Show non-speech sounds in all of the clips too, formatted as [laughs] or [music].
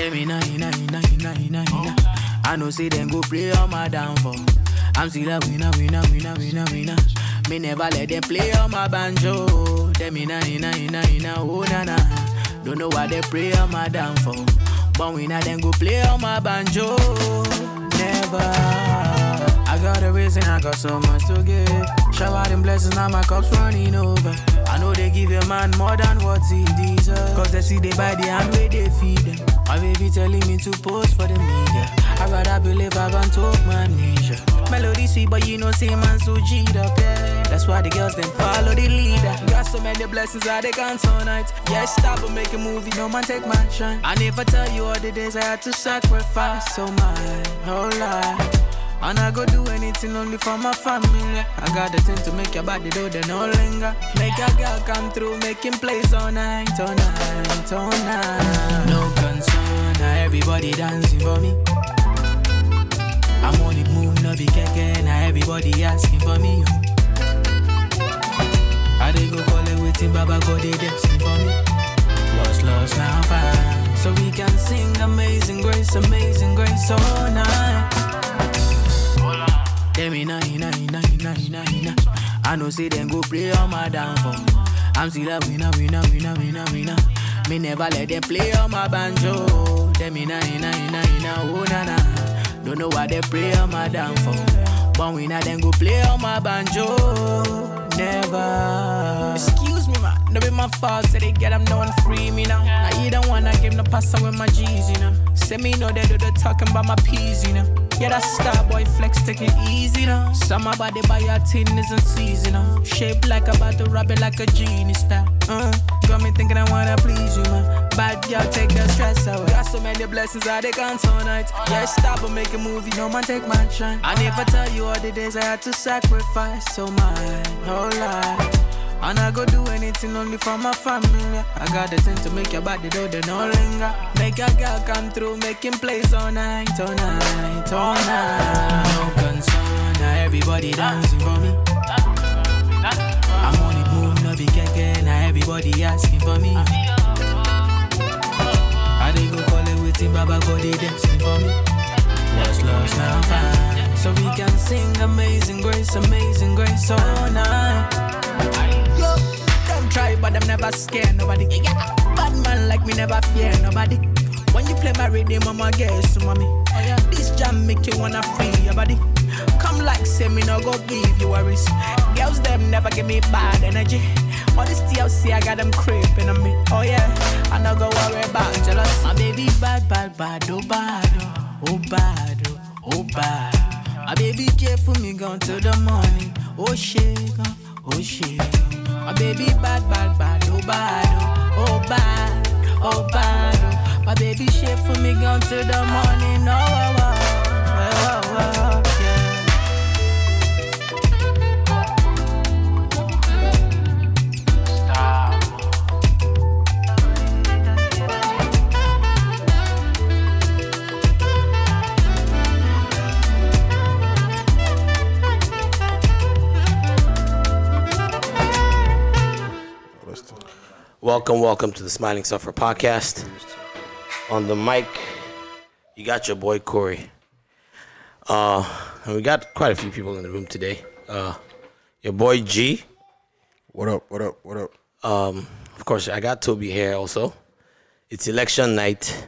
Tell me nah, nah, nah, nah, nah, nah. I know say them go play on my downfall. I'm still a winner, winner, winner, winner, winner. Me never let them play on my banjo. Tell me nah, nah, nah, nah, oh na na. Don't know why they play on my downfall. But winner them go play on my banjo. Never. I got a reason, I got so much to give. Shout Shower them blessings, now my cup's running over. Know they give a man more than what he deserves. Cause they see they buy the hand where they feed them. My baby telling me to post for the media. I rather believe I can talk my amnesia. Melody sweet, but you know, say man so G'd up, yeah. That's why the girls then follow the leader. Got so many blessings I they can't tonight. Yeah, stop and make a movie, no man take my shine. I never tell you all the days I had to sacrifice so my whole life. And I go do anything only for my family. I got the thing to make your body do the no linger. Make a girl come through, making plays all night, all night, all night. No concern, now everybody dancing for me. I'm on it move, no be keke, now everybody asking for me. I they go call it waiting, Baba God they dancing for me. What's lost now fine, so we can sing Amazing Grace, Amazing Grace oh, all night. Tell me nah, nah, nah, nah, nah, nah. I know say them go play on my downfall. I'm still a winner, winner, winner, winner, winner. Me never let them play on my banjo. Tell me nah, nah, nah, nah, oh na na. Don't know why they play on my downfall. But winner them go play on my banjo. Never. Excuse me, man. No be my fault. Say they get them no one free me now. Now you don't wanna give no pass with my G's, you know. Say me know they do the talking about my peas, you know. Yeah, that star boy flex, take it easy now. Some body by your tin isn't season now. Shaped like about to rub it like a genie style. Uh, got me thinking I wanna please you, man. Bad girl, take the stress away. Got so many blessings I they can't tonight. Yeah, stop and make a movie, no man take my shine. I never tell you all the days I had to sacrifice so my whole life. And I go do anything only for my family. I got the thing to make your body do the no linger. Make a girl come through, making plays all night, all night, all night. No concern, now everybody dancing for me. I'm on it, move, no be keke, now everybody asking for me. I they go call it waiting, Baba God they dancing for me. What's lost now fine, so we can sing Amazing Grace, Amazing Grace all night. Try, but them never scare nobody. Yeah. Bad man like me never fear nobody. When you play my rhythm, I'ma to mommy. This jam make you wanna free your body. Come like say me no go give you worries. Girls them never give me bad energy. All this TLC I got them creeping on me. Oh yeah, I no go worry about jealous. My baby bad, bad, bad, oh bad, oh, oh bad, oh, oh bad. My baby care for me gone till the morning. Oh shit, oh, shit. My baby bad, bad, bad, oh bad, oh, oh bad, oh bad. Oh. My baby shit for me gone till the morning. Oh, oh, oh, oh, Welcome, welcome to the Smiling Sufferer podcast. On the mic, you got your boy Corey. Uh, and we got quite a few people in the room today. Uh, your boy G. What up? What up? What up? Um, of course, I got Toby here also. It's election night.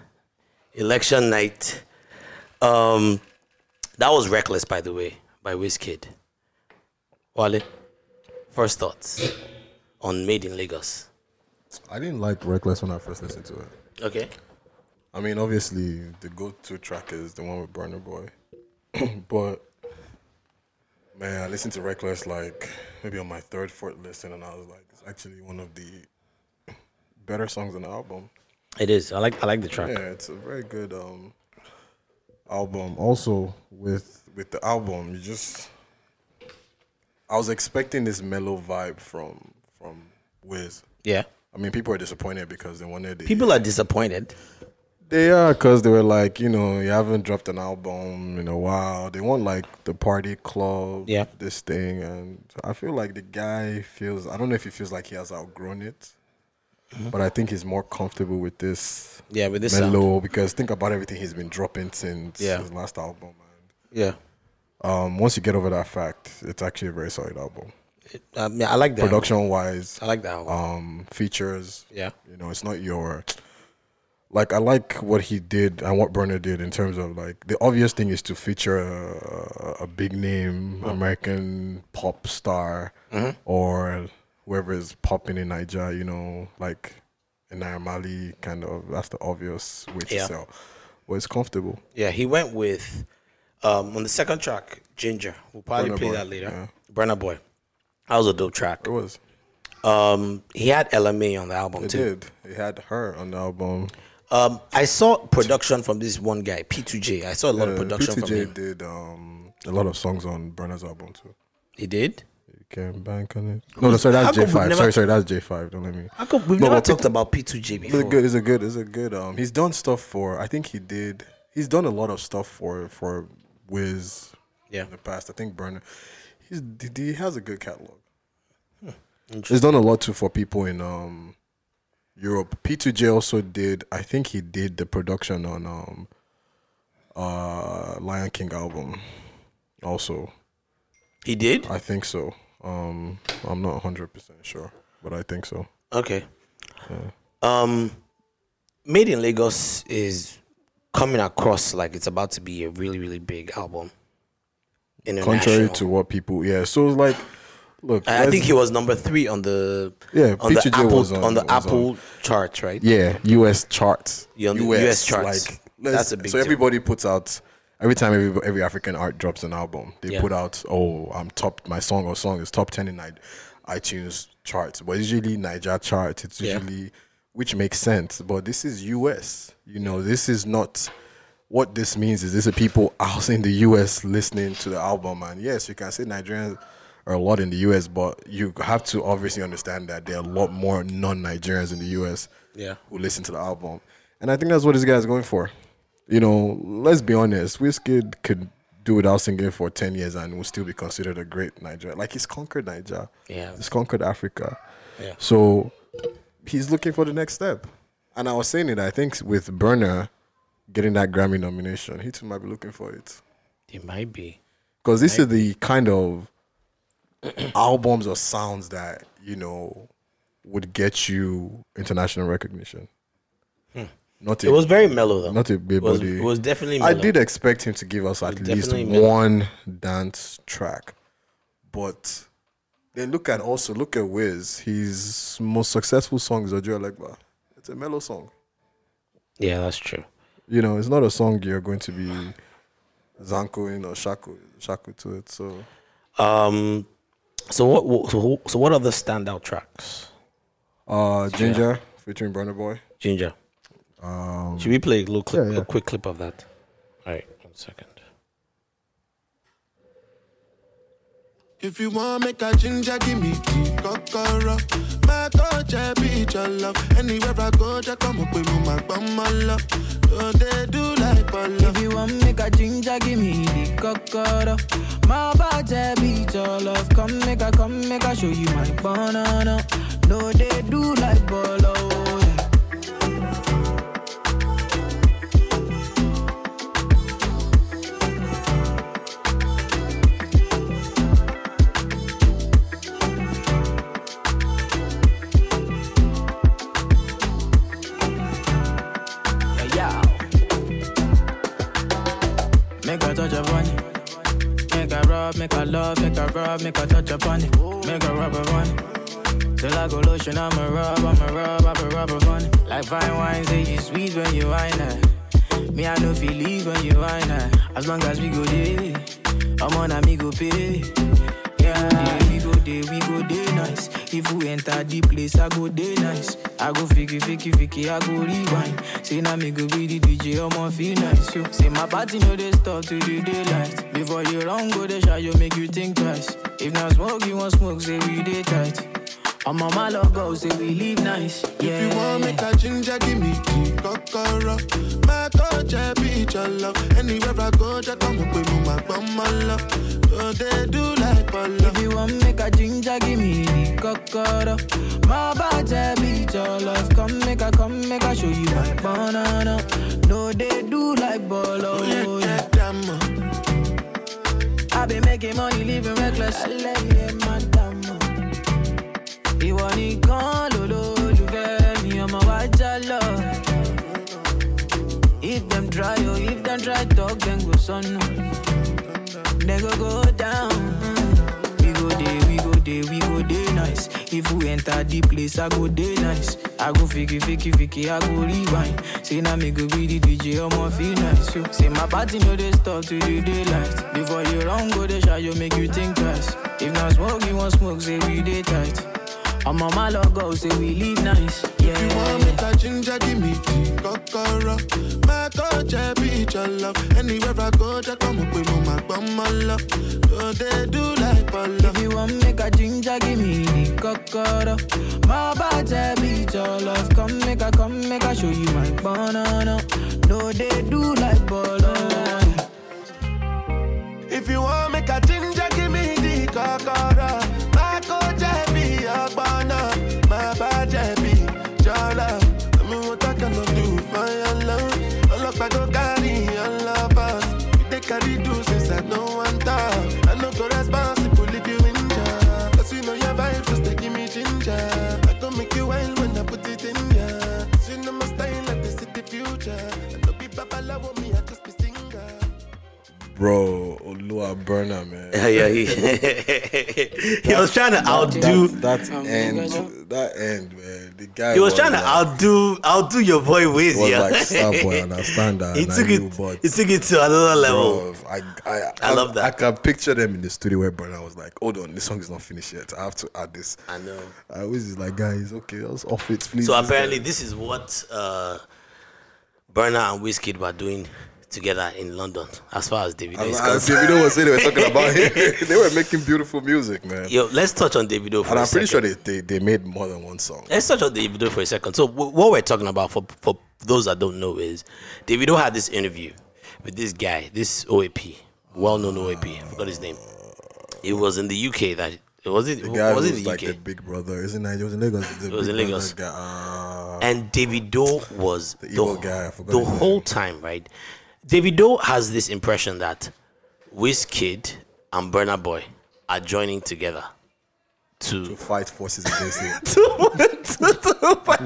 Election night. Um, that was reckless, by the way, by Wizkid. Wale, first thoughts on Made in Lagos. I didn't like Reckless when I first listened to it. Okay. I mean, obviously, the go-to track is the one with Burna Boy, [clears throat] but man, I listened to Reckless like maybe on my third, fourth listen, and I was like, it's actually one of the better songs on the album. It is. I like. I like the track. Yeah, it's a very good um, album. Also, with with the album, you just I was expecting this mellow vibe from from Wiz. Yeah. I mean, people are disappointed because they wanted the People are disappointed. They are because they were like, you know, you haven't dropped an album in a while. They want like the party club, Yeah. this thing, and I feel like the guy feels. I don't know if he feels like he has outgrown it. but I think he's more comfortable with this Yeah, with this sound. because think about everything he's been dropping since Yeah. his last album. Man. Yeah. Um, once you get over that fact, it's actually a very solid album. It, um, yeah, I like that. Production wise, I like that. album. um, features. yeah. You know, it's not your like I like what he did and what Burna did in terms of like the obvious thing is to feature a, a big name American pop star or whoever is popping in Niger. You know, like in Mali, kind of. That's the obvious way to Yeah. sell. But it's comfortable. Yeah, he went with um, on the second track, Ginger. We'll probably Burna play Boy, that later. yeah. Burna Boy. That was a dope track. It was. Um, he had Ella Mai on the album It too. did. He had her on the album. Um, I saw production from this one guy, P2J. I saw a lot of Uh, production from him. P2J did um, a lot of songs on Burna's album too. He did. You can bank on it. No, no, sorry, that's Jae5. Sorry, sorry, that's Jae5. Don't let me. How come we've No, never talked about P2J It's before? a good. It's a good. It's a good. Um, he's done stuff for. I think he did. He's done a lot of stuff for for Wiz Yeah. in the past. I think Burna. He's he he has a good catalog. He's Interesting. done a lot too for people in um Europe. P2J also did. I think he did the production on um uh Lion King album. Also, He did. I think so. Um, I'm not 100 percent sure, but I think so. Okay. Um, Made in Lagos is coming across like it's about to be a really, really big album. Contrary to what people, yeah. So it's like, look, I think he was number three on the Yeah, on the P2J Apple on- on the was on. Apple charts, right? Yeah, US charts. Yeah, the US charts. Like, That's a big So deal. everybody puts out every time every, every African art drops an album, they Yeah. put out oh I'm top my song or song is top ten in i- iTunes charts, but usually Niger charts. It's Yeah. usually which makes sense, but this is US. You know, this is not. What this means is this are people [laughs] out in the US listening to the album, and yes, you can say Nigerians are a lot in the US, but you have to obviously understand that there are a lot more non-Nigerians in the US Yeah. who listen to the album. And I think that's what this guy is going for. You know, let's be honest, Wizkid could do without singing for 10 years and will still be considered a great Nigerian. Like he's conquered Niger. Yeah. He's conquered Africa. Yeah. So he's looking for the next step. And I was saying it, I think with Burna getting that Grammy nomination, he too might be looking for it. It might be. Because this is the kind of albums or sounds that, you know, would get you international recognition. Not a, Hmm. It was very mellow though. not a big it was, body. it was definitely I did expect him to give us at least mellow. one dance track, but then look at also look at Wiz. His most successful song is Ojuelegba. It's a mellow song. Yeah, that's true. You know, it's not a song you're going to be Zanku in or shaku shaku to it. So Um, so what? what- So, so what are the standout tracks? uh Ginger featuring Burna Boy. Ginger. Um Should we play a little clip, yeah, yeah. a quick clip of that? All right, one second. If you want make a ginger, give me the kokoro. My I be your love. Anywhere I go, just come up with me, my bum, my love. Don't they do like Polo? If you want make a ginger, give me the cocoa. My body beat your love. Come make a, come make a show you my banana. No, they do like bolo. A touch upon it. Make a rub, make a love, make a rub, make a touch upon it. Make a rub upon it. Till I go lotion, I'ma rub, I'ma rub, I'ma rub upon it. Like fine wine, say you sweet when you wine it. Eh. Me, I know feel leave when you wine it. Eh. As long as we go there, I'm on a me go pay. Yeah, we there, we go there nice. If we enter the place, I go there nice. I go fiki, fiki, fiki, I go rewind. Say now me go be the DJ, I'ma feel nice. Yo. Say my party know they stop to the daylight. Before you run, go the shot, you make you think twice. If not smoke, you want smoke, say we day tight. On my mama girls, say we live nice. Yeah. If you want me a ginger, give me key, kokoro. My coach, I be your love. Anywhere I go, I come up with my mama love. So they do like Polo. If you want me a ginger, give me kokoro. My coach, I be your love. Come make a come make a show you my banana. No, they do like Polo. Oh, yeah, yeah, yeah, I be making money, living reckless. I love you, man. Ìwọ nìkan lolólùfẹ́ mi ọmọ wa já lọ. If them try oh, if them try talk, then go sọnù. They go go down. We go day, we go day, we go day nice. If we enter the place, I go day nice. I go fiki fiki fiki, I go rewind. Say now me go be the DJ, I'ma feel nice. Yo. Say my party no they stop to the daylight. Before you run go they shot, you make you think twice. If not smoke, you want smoke, say we day tight. I'm on my logo, say we live nice. Yeah. You want make a ginger, give me the kokoro. My coach, I be your love. Anywhere I go, just come up with my bum, my love. So they do like Polo. If you want make a ginger, give me the cocoa. My body beat your love. Come make a, come make a show you my banana. No, they do like bolo. If you want make a ginger, give me the kokoro. Love. All up, I go carry your love us. You take carry do since I no one talk. I no go responsible if you injure. Cause you know your vibe just they give me ginger. I go make you wild when I put it in ya. You know my style like this is the future. I no be babalawo me, I just be singer. Bro, Olua Burna, man. Yeah, yeah. He, [laughs] he was trying to outdo. that, that end, that end, man. Guy He was trying to outdo outdo your boy Wiz. was yeah. like Starboy, understand that. [laughs] he and I took knew, it. but He took it to another level. Bro, I, I, I love that. I can picture them in the studio where Burna was like, "Hold on, this song is not finished yet. I have to add this." I know. I always is like, "Guys, okay, let's off it, please." So apparently, this is what uh, Burna and Wizkid were doing together in London, as far as Davido is As concerned. Davido was saying, they were talking about [laughs] him. [laughs] they were making beautiful music, man. Yo, let's touch on Davido for and I'm pretty sure they, they, they made more than one song. Let's touch on Davido for a second. So w- what we're talking about for for those that don't know is Davido had this interview with this guy, this OAP, well-known OAP. I forgot his name. It was in the UK that it was it The guy was was, it in the like UK. the big brother, isn't it? It was in Lagos. The was in Lagos. Guy. Uh, and Davido was the, evil guy, I forgot the his name. whole time, right? Davido has this impression that Wizkid and Burna Boy are joining together to to fight forces against him. [laughs] to, to fight.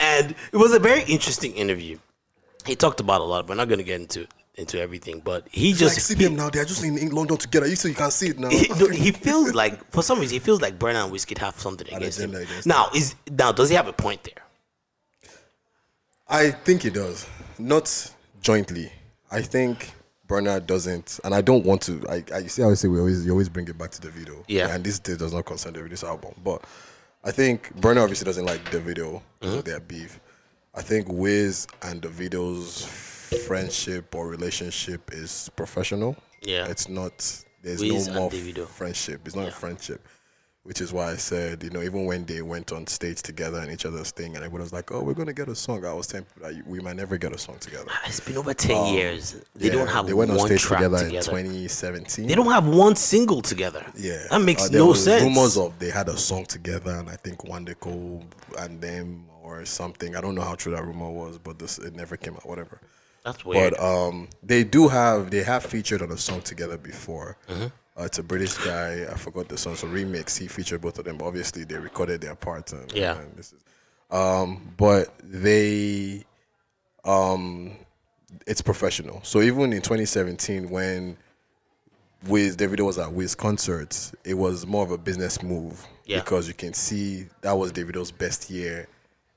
and it was a very interesting interview. He talked about a lot. But we're not going to get into into everything, but he like, just see he, them now. They're just in, in London together. You see, you can see it now. he, no, he [laughs] feels like for some reason he feels like Burna and Wizkid have something against him. against Now is now does he have a point there? I think he does, not jointly. I think Burna doesn't, and I don't want to. I, I you see, how I say we always you always bring it back to Davido. Yeah. and this does not concern the this album, but I think Burna obviously doesn't like Davido. Mm-hmm. Their beef. I think Wiz and Davido's friendship or relationship is professional. Yeah. it's not. There's Wiz no more friendship. It's not a friendship. Which is why I said, you know, even when they went on stage together and each other's thing, and everyone was like, "Oh, we're gonna get a song." I was that we might never get a song together. It's been over ten years. They don't Yeah, have They went on stage track together, together. in 2017. They don't have one single together. Yeah, that makes Uh, no sense. Rumors of they had a song together, and I think Wandeko and them or something. I don't know how true that rumor was, but this it never came out. Whatever. That's weird. But um, they do have they have featured on a song together before. Mm-hmm. Uh, it's a British guy. I forgot the song. So remix. He featured both of them. Obviously, they recorded their parts. And, Yeah. and this is, um, but they, um, it's professional. So even in 2017, when Wiz Davido was at Wiz concerts, it was more of a business move Yeah. because you can see that was Davido's best year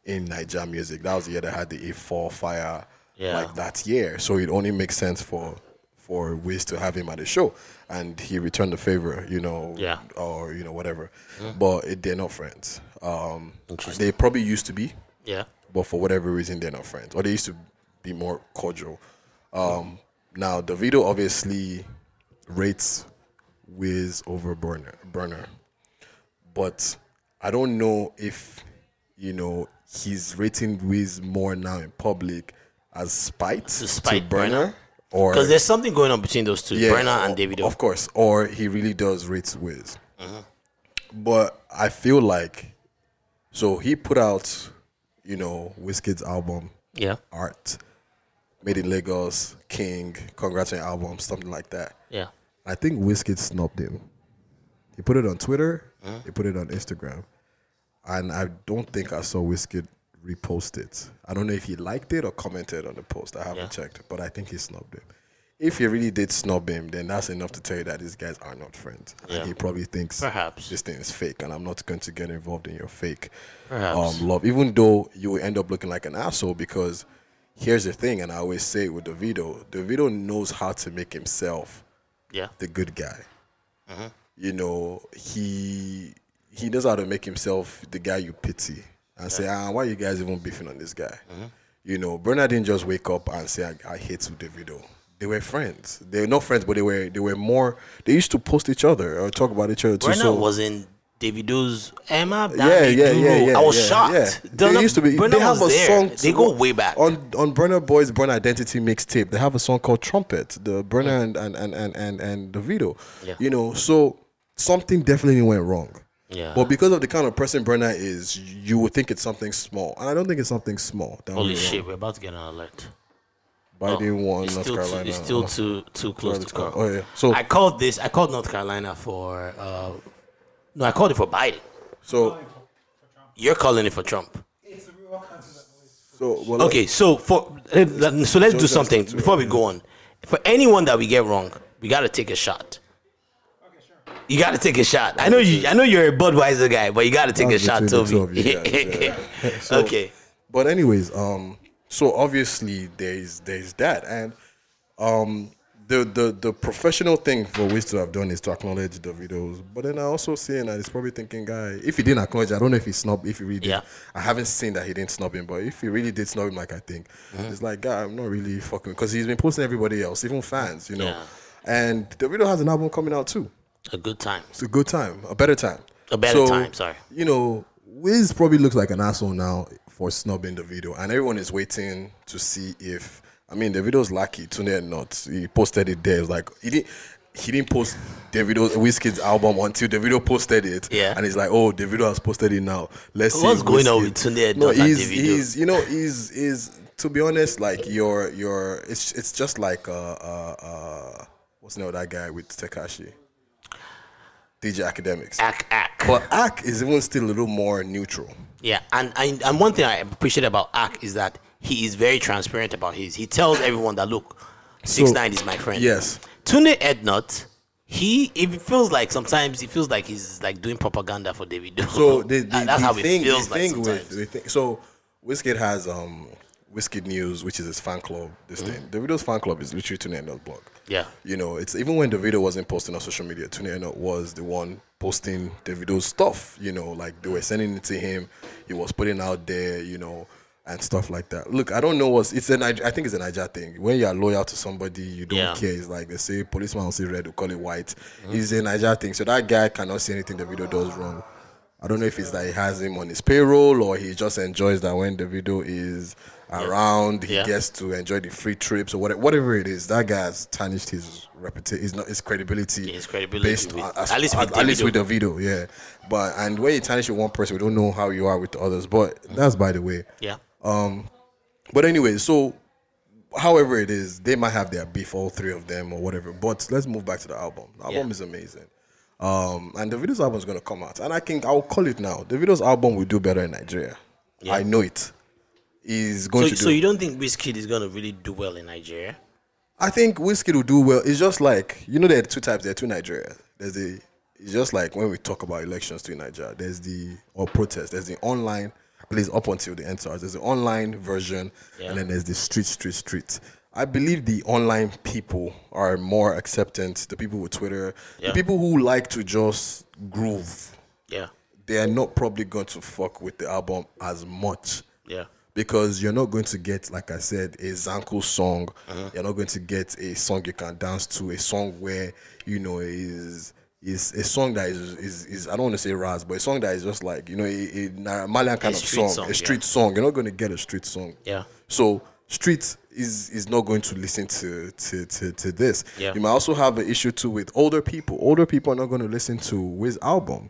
in Niger music. That was the year that had the A4 fire Yeah. like that year. So it only makes sense for for Wiz to have him at the show, and he returned the favor, you know, Yeah. or you know whatever. But it, they're not friends. Um, they probably used to be, yeah. but for whatever reason they're not friends, or they used to be more cordial. Um, now Davido obviously rates Wiz over Burna, Burna, but I don't know if you know he's rating Wiz more now in public as spite to, spite Burna, Burna? Or Because there's something going on between those two, yeah, Burna and Davido. Of course, or he really does rate Wiz. Uh-huh. But I feel like, so he put out, you know, Wizkid's album, Yeah. Art, Made in Lagos, King, Congrats on album, something like that. Yeah. I think Wizkid snubbed him. He put it on Twitter. He put it on Instagram, and I don't think I saw Wizkid repost it. I don't know if he liked it or commented on the post. I haven't Yeah. checked, but I think he snubbed him. If he really did snub him, then that's enough to tell you that these guys are not friends. Yeah. And he probably thinks Perhaps. this thing is fake, and I'm not going to get involved in your fake um, love. Even though you will end up looking like an asshole, because here's the thing, and I always say it with Davido, Davido knows how to make himself Yeah. the good guy. Mm-hmm. You know, he he knows how to make himself the guy you pity and say, ah, why you guys even beefing on this guy? Mm-hmm. You know, Burna didn't just wake up and say, I, I hate Davido. They were friends. They were not friends, but they were they were more. They used to post each other or talk about each other too. Brenna so was in Davido's Emma. yeah, yeah, yeah, yeah. I was yeah, shocked. Yeah. Not- used to be. Brenna they have a there. song. They go way back. on on Burna Boys Burner Identity mixtape. They have a song called Trumpet. The Burna and and and and and, and Davido. Yeah. You know, so something definitely went wrong. Yeah. But because of the kind of person Burna is, you would think it's something small, and I don't think it's something small. Holy shit, we're about to get an alert. Biden won It's North still, too, Carolina. it's still too too close to North call. oh, yeah. So- I called this. I called North Carolina for. Uh, no, I called it for Biden. So You're calling it for Trump. so well, Okay, so for eh, so let's do something before we go on. For anyone that we get wrong, we got to take a shot. You got to take a shot. I know you. I know you're a Budweiser guy, but you got to take a shot, Toby. guys, yeah. [laughs] [laughs] So- okay. But anyways, um, so obviously there's there's that, and um, the the the professional thing for Wiz to have done is to acknowledge the videos. But then I also see, that he's probably thinking, guy, if he didn't acknowledge, I don't know if he snubbed, if he really did. Yeah. I haven't seen that he didn't snub him, but if he really did snub him, like I think, Mm-hmm. it's like, guy, I'm not really fucking because he's been posting everybody else, even fans, you know. Yeah. And the video has an album coming out too. A good time. It's a good time, a better time. A better time, sorry. You know, Wiz probably looks like an asshole now for snubbing Davido, and everyone is waiting to see if. I mean, Davido's lucky. Tunde Ednut, he posted it there. It like he didn't. He didn't post Davido Wizkid's album until Davido posted it. Yeah. And he's like, "Oh, Davido has posted it now. Let's see." What's going on Wizkid-" with Tunde No, he's, he's you know he's is to be honest, like your your it's it's just like uh uh uh what's the name of that guy with Tekashi, DJ Academics. Ack ack. But Ack is even still a little more neutral. Yeah, and, and and one thing I appreciate about Ack is that he is very transparent about his. He tells everyone that look, six nine is my friend. Yes. Tunde Ednut, he it feels like sometimes it feels like he's like doing propaganda for David. So the, [laughs] the, that's the how thing, it feels the like thing sometimes. with the thing, so Wizkid has um Wizkid News, which is his fan club. This thing, Davido's fan club is literally Tunde Ednut's blog. Yeah. You know, it's even when Davido wasn't posting on social media, Tunde Ednut was the one posting Davido's stuff. You know, like they were sending it to him. He was putting out there. You know. And stuff like that. Look, I don't know what's it's an I think it's a Niger thing. When you are loyal to somebody, you don't Yeah. care. It's like they say policeman will say red, will call it white. Mm-hmm. It's a Niger thing. So that guy cannot see anything Davido does wrong. I don't know if it's that he has him on his payroll or he just enjoys that when Davido is around, he Yeah. gets to enjoy the free trips or whatever, whatever it is. That guy has tarnished his reputation, his, not- his credibility, His credibility based with- on, as, at least with at, least with Davido, yeah. But and when you tarnish with one person, we don't know how you are with the others. But that's by the way. yeah. Um. But anyway, so however it is, they might have their beef, all three of them or whatever. But let's move back to the album. The album Yeah. is amazing. Um, and Davido's album is gonna come out. And I think I'll call it now. Davido's album will do better in Nigeria. Yeah. I know it. Is going So, to do so you don't think Wizkid is gonna really do well in Nigeria? I think Wizkid will do well. It's just like you know there are two types. There are two Nigeria. There's the it's just like when we talk about elections to Nigeria. There's the or protest. There's the online. At least up until the end starts. There's the online version, Yeah. and then there's the street, street, street. I believe the online people are more acceptant. The people with Twitter, Yeah. the people who like to just groove, Yeah. they are not probably going to fuck with the album as much Yeah. Because you're not going to get, like I said, a Zanku song. Uh-huh. You're not going to get a song you can dance to, a song where you know is is a song that is is, is I don't want to say ras, but a song that is just like you know a, a Malian kind of song, song, a yeah. street song. You're not going to get a street song. Yeah. So street is is not going to listen to to to, to this. Yeah. You might also have an issue too with older people. Older people are not going to listen to Wiz album.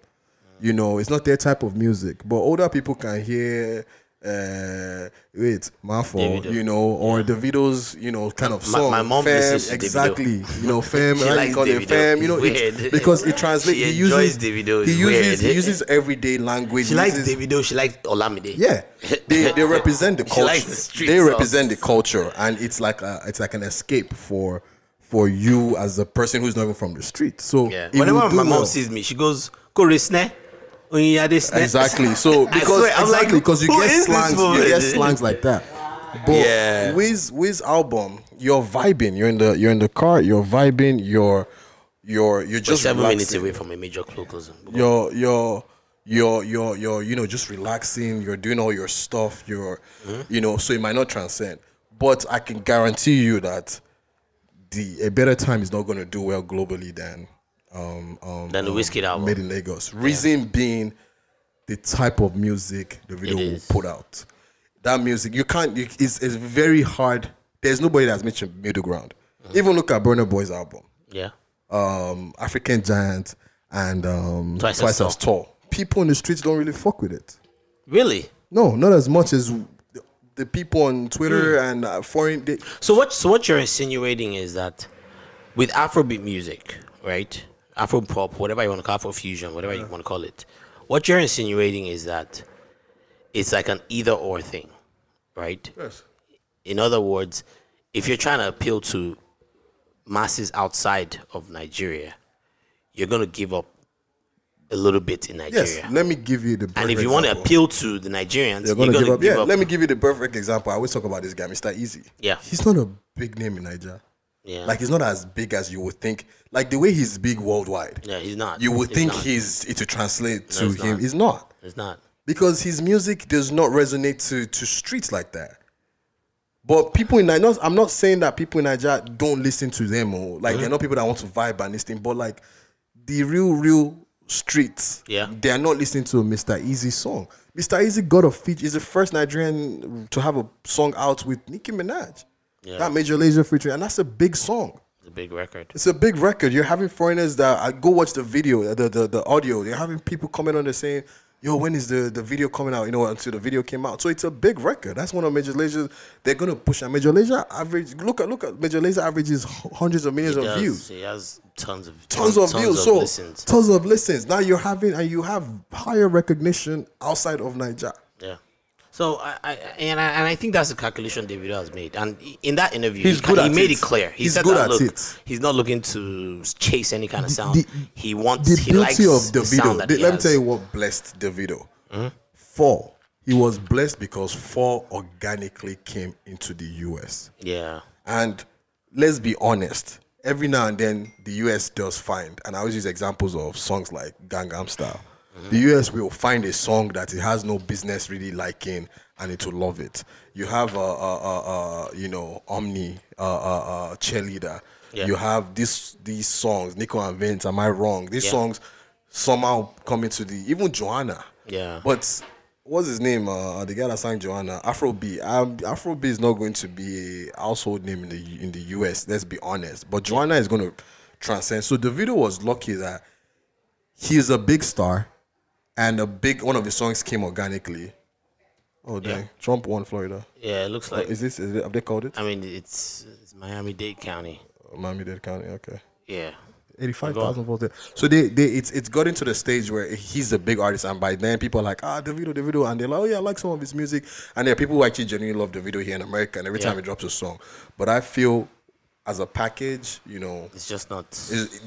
You know, it's not their type of music. But older people can hear uh, wait, Mafo, Davido. you know, or Davido's, you know, kind of My- song. my mom fam, listens to Davido. exactly, you know, fam, She likes it, Davido. fam, you know, weird. [laughs] because it translates. She he enjoys uses Davido, He uses he uses everyday language. She he likes uses- Davido. She likes Olamide. Yeah, they, they [laughs] represent the culture. the they songs. represent the culture, and it's like a, it's like an escape for for you as a person who's not even from the street. So Yeah. Whenever my mom well. sees me, she goes, "Go resne." Exactly. [laughs] So because swear, like, exactly because you get slangs, you get slangs like that. But Yeah. Wiz Wiz album, you're vibing. You're in the you're in the car. You're vibing. You're you're you're Just just seven minutes away from a major closing. You're you're you're you're you're you know just relaxing. You're doing all your stuff. You're Mm-hmm. you know so it might not transcend, but I can guarantee you that the a better time is not going to do well globally than um um Than the Wizkid album. made in Lagos. Reason being the type of music Davido will put out. That music you can't. You, it's it's very hard. There's nobody that's mentioned middle ground. Mm-hmm. Even look at Burna Boy's album, Yeah. um, African Giant, and um, Twice Twice, as as, tall. People in the streets don't really fuck with it. Really? No, not as much as the, the people on Twitter Hmm. and uh, foreign. They, So what? So what you're insinuating is that with Afrobeat music, right? Afro pop, whatever you want to call Afro fusion, whatever you want to call it. What you're insinuating is that it's like an either or thing, right? yes. In other words, if you're trying to appeal to masses outside of Nigeria, you're gonna give up a little bit in Nigeria. Yes. Let me give you the. and if you want to appeal to the Nigerians, You're gonna, gonna, give up. give Yeah, up. let me give you the perfect example. I always talk about this guy, Mr. Eazi. Yeah. he's not a big name in Nigeria. Yeah. Like he's not as big as you would think. Like the way he's big worldwide, yeah, he's not. you would He's think not. he's it to translate to he's him. not. He's not He's not. because his music does not resonate to to streets like that. But people in Nigeria, I'm not saying that people in Nigeria don't listen to them or like Mm-hmm. they're not people that want to vibe and listen, but like the real, real streets, Yeah. they are not listening to a Mr. Eazi song. Mr. Eazi got a feature. Is the first Nigerian to have a song out with Nicki Minaj. Yeah. That Major Lazer featuring, and that's a big song. It's a big record. It's a big record. You're having foreigners that I go watch the video, the, the the audio. You're having people comment on there saying, "Yo, when is the, the video coming out?" You know, until the video came out. So it's a big record. That's one of Major Lazer's. They're gonna push. And Major Lazer average. Look at look at Major Lazer averages hundreds of millions He of does. views, He has tons of tons of views. so listens. tons of listens. Now you're having and you have higher recognition outside of Nigeria. Yeah. So I, I and I and I think that's the calculation Davido has made. And in that interview, He's he, good he at made it. it clear. He He's said good that at look, it. he's not looking to chase any kind of sound. the- he wants. the he likes beauty of the Davido. sound the- let me tell you what blessed Davido. Mm-hmm. Fall. He was blessed because Fall organically came into the US. Yeah. And let's be honest, every now and then the US does find, and I always use examples of songs like Gangnam Style. The US will find a song that it has no business really liking, and it will love it. You have a, a, a, you know OMI, a, a, a cheerleader. Yeah. You have this these songs, Nico and Vinz. Am I wrong? These Yeah. songs somehow come into the even Joanna. Yeah. But what's his name? Uh, uh the guy that sang Joanna, Afro B. Um, Afro B is not going to be a household name in the in the US. Let's be honest. But Joanna is going to transcend. So Davido was lucky that he's a big star, and a big one of his songs came organically. Oh dang! Yeah. Trump won Florida. Yeah. It looks like. Is this? Is it, have they called it? I mean, it's, it's Miami Dade County. Miami Dade County. Okay. Yeah. Eighty-five thousand votes there. So they, they, it's, it's got into the stage where he's a big artist, and by then people are like, ah, Davido, Davido, and they're like, oh yeah, I like some of his music, and there are people who actually genuinely love Davido here in America, and every time he drops a song, but I feel, as a package, you know, It's just not. is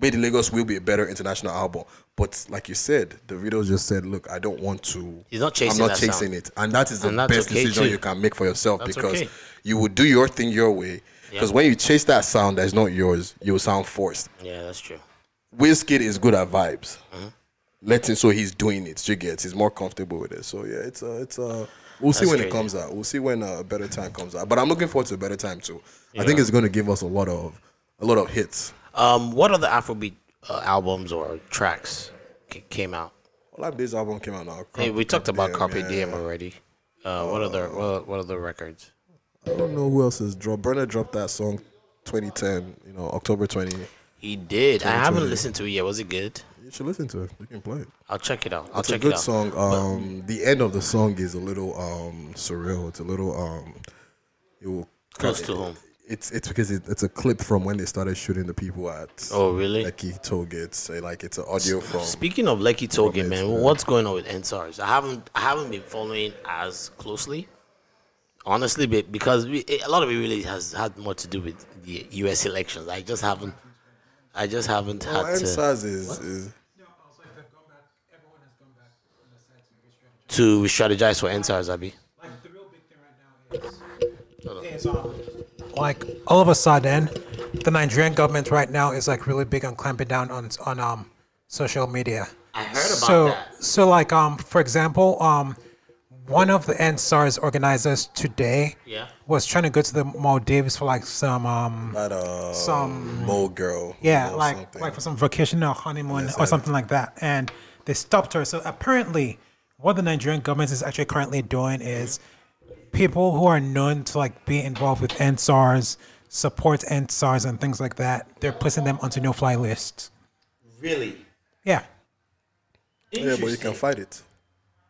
Made in Lagos will be a better international album, but like you said, Davido just said, look, I don't want to. He's not chasing I'm not chasing sound. it, and that is the best okay, decision too. you can make for yourself That's because okay. you would do your thing your way. Because Yeah. when you chase that sound that's not yours, you'll sound forced. Yeah, that's true. Wizkid is good at vibes. Mm-hmm. Let him so he's doing it. You get he's more comfortable with it. So yeah, it's a it's a. We'll see That's when it comes out. We'll see when uh, a better time comes out. But I'm looking forward to a better time too. I think it's going to give us a lot of a lot of hits. Um, what other Afrobeat uh, albums or tracks ca- came out? Well, that this album came out now. Hey, we talked about Carpe yeah. Diem already. Uh, what other what, what other records? I don't know who else has dropped. Burna dropped that song 2010. You know, October 20. He did. I haven't listened to it yet. Was it good? You should listen to it. You can play it. I'll check it out. I'll It's a check good it out. song. Um, the end of the song is a little um surreal. It's a little um, it will Close to home. It's it's because it, it's a clip from when they started shooting the people at Oh, really? Lekki gates. So, like it's an audio from. Speaking of Lekki Tollgate, man, yeah. what's going on with EndSARS? I haven't I haven't been following as closely, honestly, because we, a lot of it really has had more to do with the U.S. elections. I just haven't, I just haven't Oh, had to EndSARS is is to strategize for EndSARS, Abby. Like the real big thing right now is, is um, like all of a sudden, the Nigerian government right now is like really big on clamping down on on um social media. I heard about so, that. So like um for example um one of the EndSARS organizers today Yeah. was trying to go to the Maldives for like some um that uh Some- Mo girl. yeah like something. like for some vacation or honeymoon Yes, or something like that and they stopped her so apparently what the Nigerian government is actually currently doing is people who are known to like be involved with EndSARS support EndSARS and things like that they're placing them onto no-fly lists Really? yeah yeah, but you can fight it.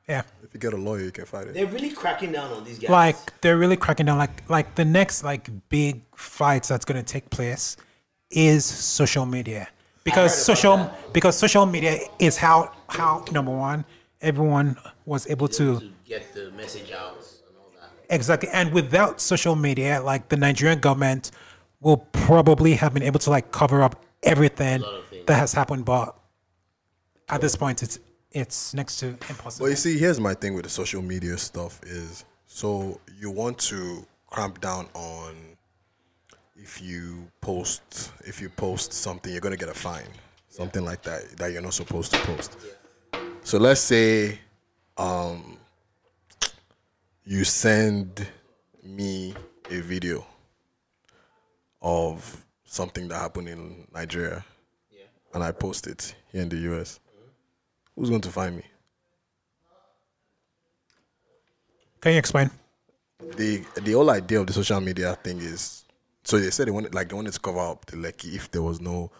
Yeah. If you get a lawyer, you can fight it. They're really cracking down on these guys. like they're really cracking down. Like like the next like big fights that's going to take place is social media. Because social because social media is how how number one everyone was able to to get the message out and all that. exactly. And without social media like the nigerian government will probably have been able to like cover up everything that has happened. But at this point it's it's next to impossible Well, you see, here's my thing with the social media stuff is so you want to cramp down on if you post if you post something, you're gonna get a fine, something like that that you're not supposed to post. So let's say um, you send me a video of something that happened in Nigeria, and I post it here in the US. Who's going to find me? can you explain the the whole idea of the social media thing is so they said they wanted like they wanted to cover up the Lekki if there was no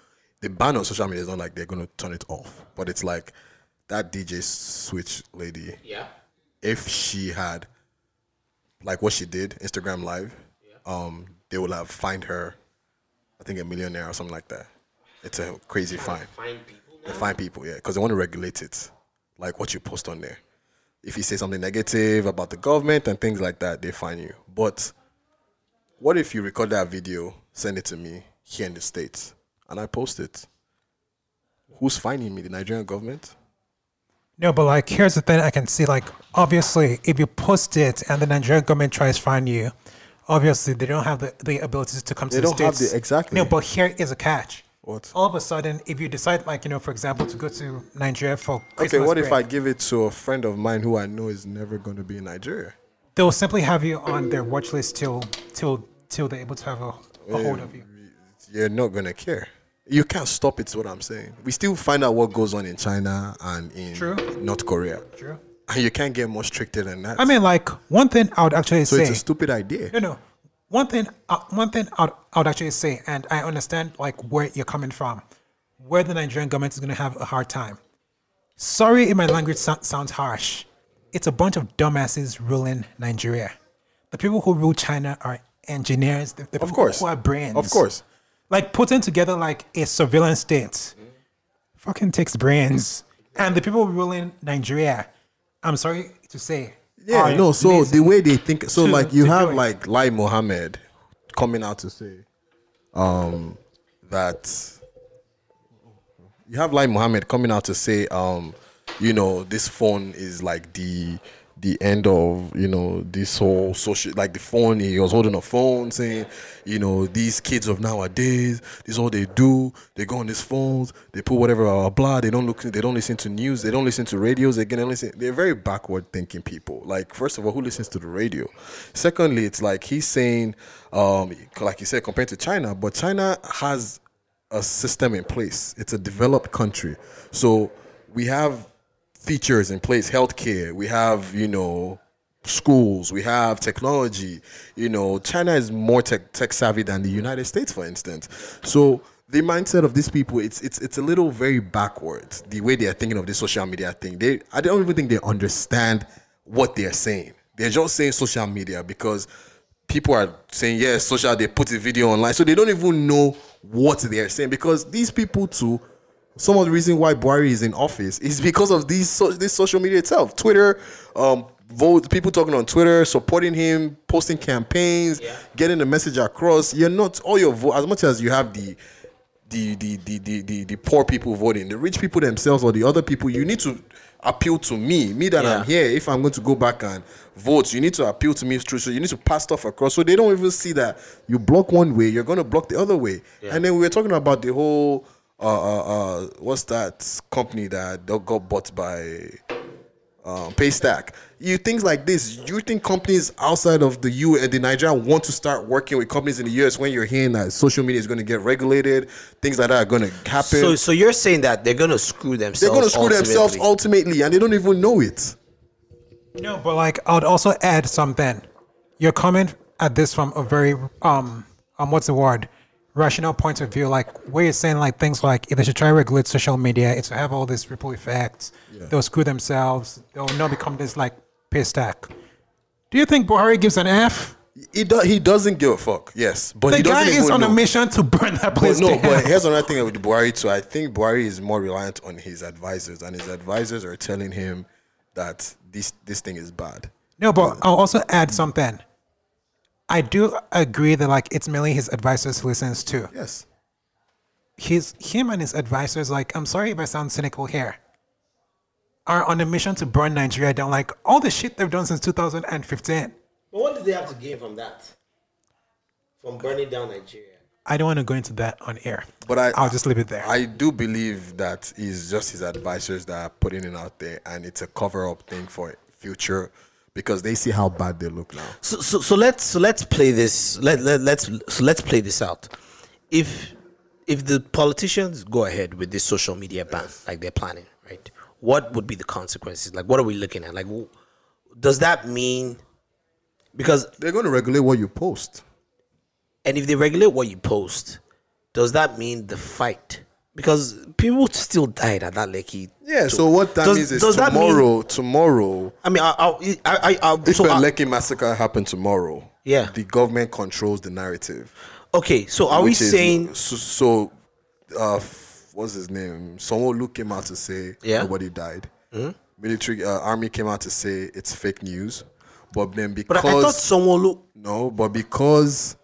the ban on social media is not like they're gonna turn it off, but it's like that DJ Switch lady, Yeah. if she had like what she did, Instagram Live, um, they would have fined her, I think a millionaire or something like that. It's a crazy fine. Find people They fine people, yeah, because they want to regulate it, like what you post on there. If you say something negative about the government and things like that, they fine you. But what if you record that video, send it to me here in the states, and I post it? Who's fining me? The Nigerian government? No, but like here's the thing I can see. Like obviously, if you post it and the Nigerian government tries to find you, obviously they don't have the, the ability to come They to the States. They don't have the- exactly. No, but here is a catch. What? All of a sudden, if you decide, like you know, for example, to go to Nigeria for Christmas Okay, what if I give it to a friend of mine who I know is never going to be in Nigeria? They'll simply have you on their watch list till till till they're able to have a, a hold of you. Um, you're not going to care. You can't stop it, is what I'm saying. We still find out what goes on in China and in True. North Korea. True. And you can't get more stricter than that. I mean, like one thing I would actually say. so say. it's a stupid idea. No, no. One thing, uh, one thing I'd, I'd actually say, and I understand like where you're coming from, where the Nigerian government is going to have a hard time. Sorry if my language so- sounds harsh. It's a bunch of dumbasses ruling Nigeria. The people who rule China are engineers. The, the Of people course. who are brains. Of course. Like putting together like a surveillance state. Fucking takes brains. And the people ruling Nigeria, I'm sorry to say. Yeah, are no. So the way they think, so like you have do it. like Lai Mohammed coming out to say, um, that you have Lai Mohammed coming out to say, um, you know, this phone is like the the end of you know this whole social like the phone he was holding a phone saying you know these kids of nowadays this is all they do. They go on these phones they put whatever blah, blah, blah. They don't look they don't listen to news they don't listen to radios they listen they're very backward thinking people. Like first of all who listens to the radio? Secondly it's like he's saying um like you said compared to china but china has a system in place. It's a developed country. So we have features in place, healthcare, we have, you know, schools, we have technology. You know, China is more tech, tech savvy than the United States, for instance. So the mindset of these people, it's it's it's a little very backwards. The way they are thinking of this social media thing, they I don't even think they understand what they are saying. They're just saying social media because people are saying yes, social. They put a video online, so they don't even know what they are saying because these people too. Some of the reason why Buhari is in office is because of these so, this social media itself, Twitter, um, vote people talking on Twitter, supporting him, posting campaigns, getting the message across. You're not all your vote as much as you have the the the, the the the the poor people voting, the rich people themselves or the other people, you need to appeal to me, me that I'm here. If I'm going to go back and vote, you need to appeal to me through. So you need to pass stuff across. So they don't even see that you block one way, you're going to block the other way. And then we were talking about the whole uh uh, uh what's that company that got bought by um, Paystack. You things like this. You think companies outside of the U and the Nigeria want to start working with companies in the US when you're hearing that social media is going to get regulated, things like that are going to happen. So, so you're saying that they're gonna screw themselves? They're going to screw themselves ultimately? ultimately, and they don't even know it. No, but like I would also add something. You're coming at this from a very um um what's the word? Rational point of view, like where you're saying like things like if they should try to regulate social media, it's to have all these ripple effects. They'll screw themselves. They'll not become this like Paystack. Do you think Buhari gives an F? He, do, he doesn't give a fuck. Yes, but The he guy is on know. a mission to burn that place But no, down. but [laughs] here's another thing with Buhari too. I think Buhari is more reliant on his advisors, and his advisors are telling him that this this thing is bad. No, but I'll also add something. I do agree that like it's mainly his advisors he listens to. Yes. His him and his advisors, like I'm sorry if I sound cynical here, are on a mission to burn Nigeria down. Like all the shit they've done since 2015. But what did they have to gain from that? From burning down Nigeria? I don't want to go into that on air. But I, I'll just leave it there. I do believe that it's just his advisors that are putting it out there, and it's a cover-up thing for future because they see how bad they look now. So, so, so let's so let's play this. Let, let let's so let's play this out. If if the politicians go ahead with this social media ban like they're planning, right? What would be the consequences? Like, what are we looking at? Like, does that mean? Because They're going to regulate what you post. and if they regulate what you post, does that mean the fight? Because people still died at that Lekki. Yeah. So what that Does- means is does that mean- tomorrow. tomorrow, I mean, I, I, I, I, if so a I- Lekki massacre happened tomorrow, Yeah. the government controls the narrative. okay. So are we which is- saying? so? so uh, f- what's his name? Someone came out to say Yeah. Nobody died. Military uh, army came out to say it's fake news, but then But because I, I thought someone look. no, but because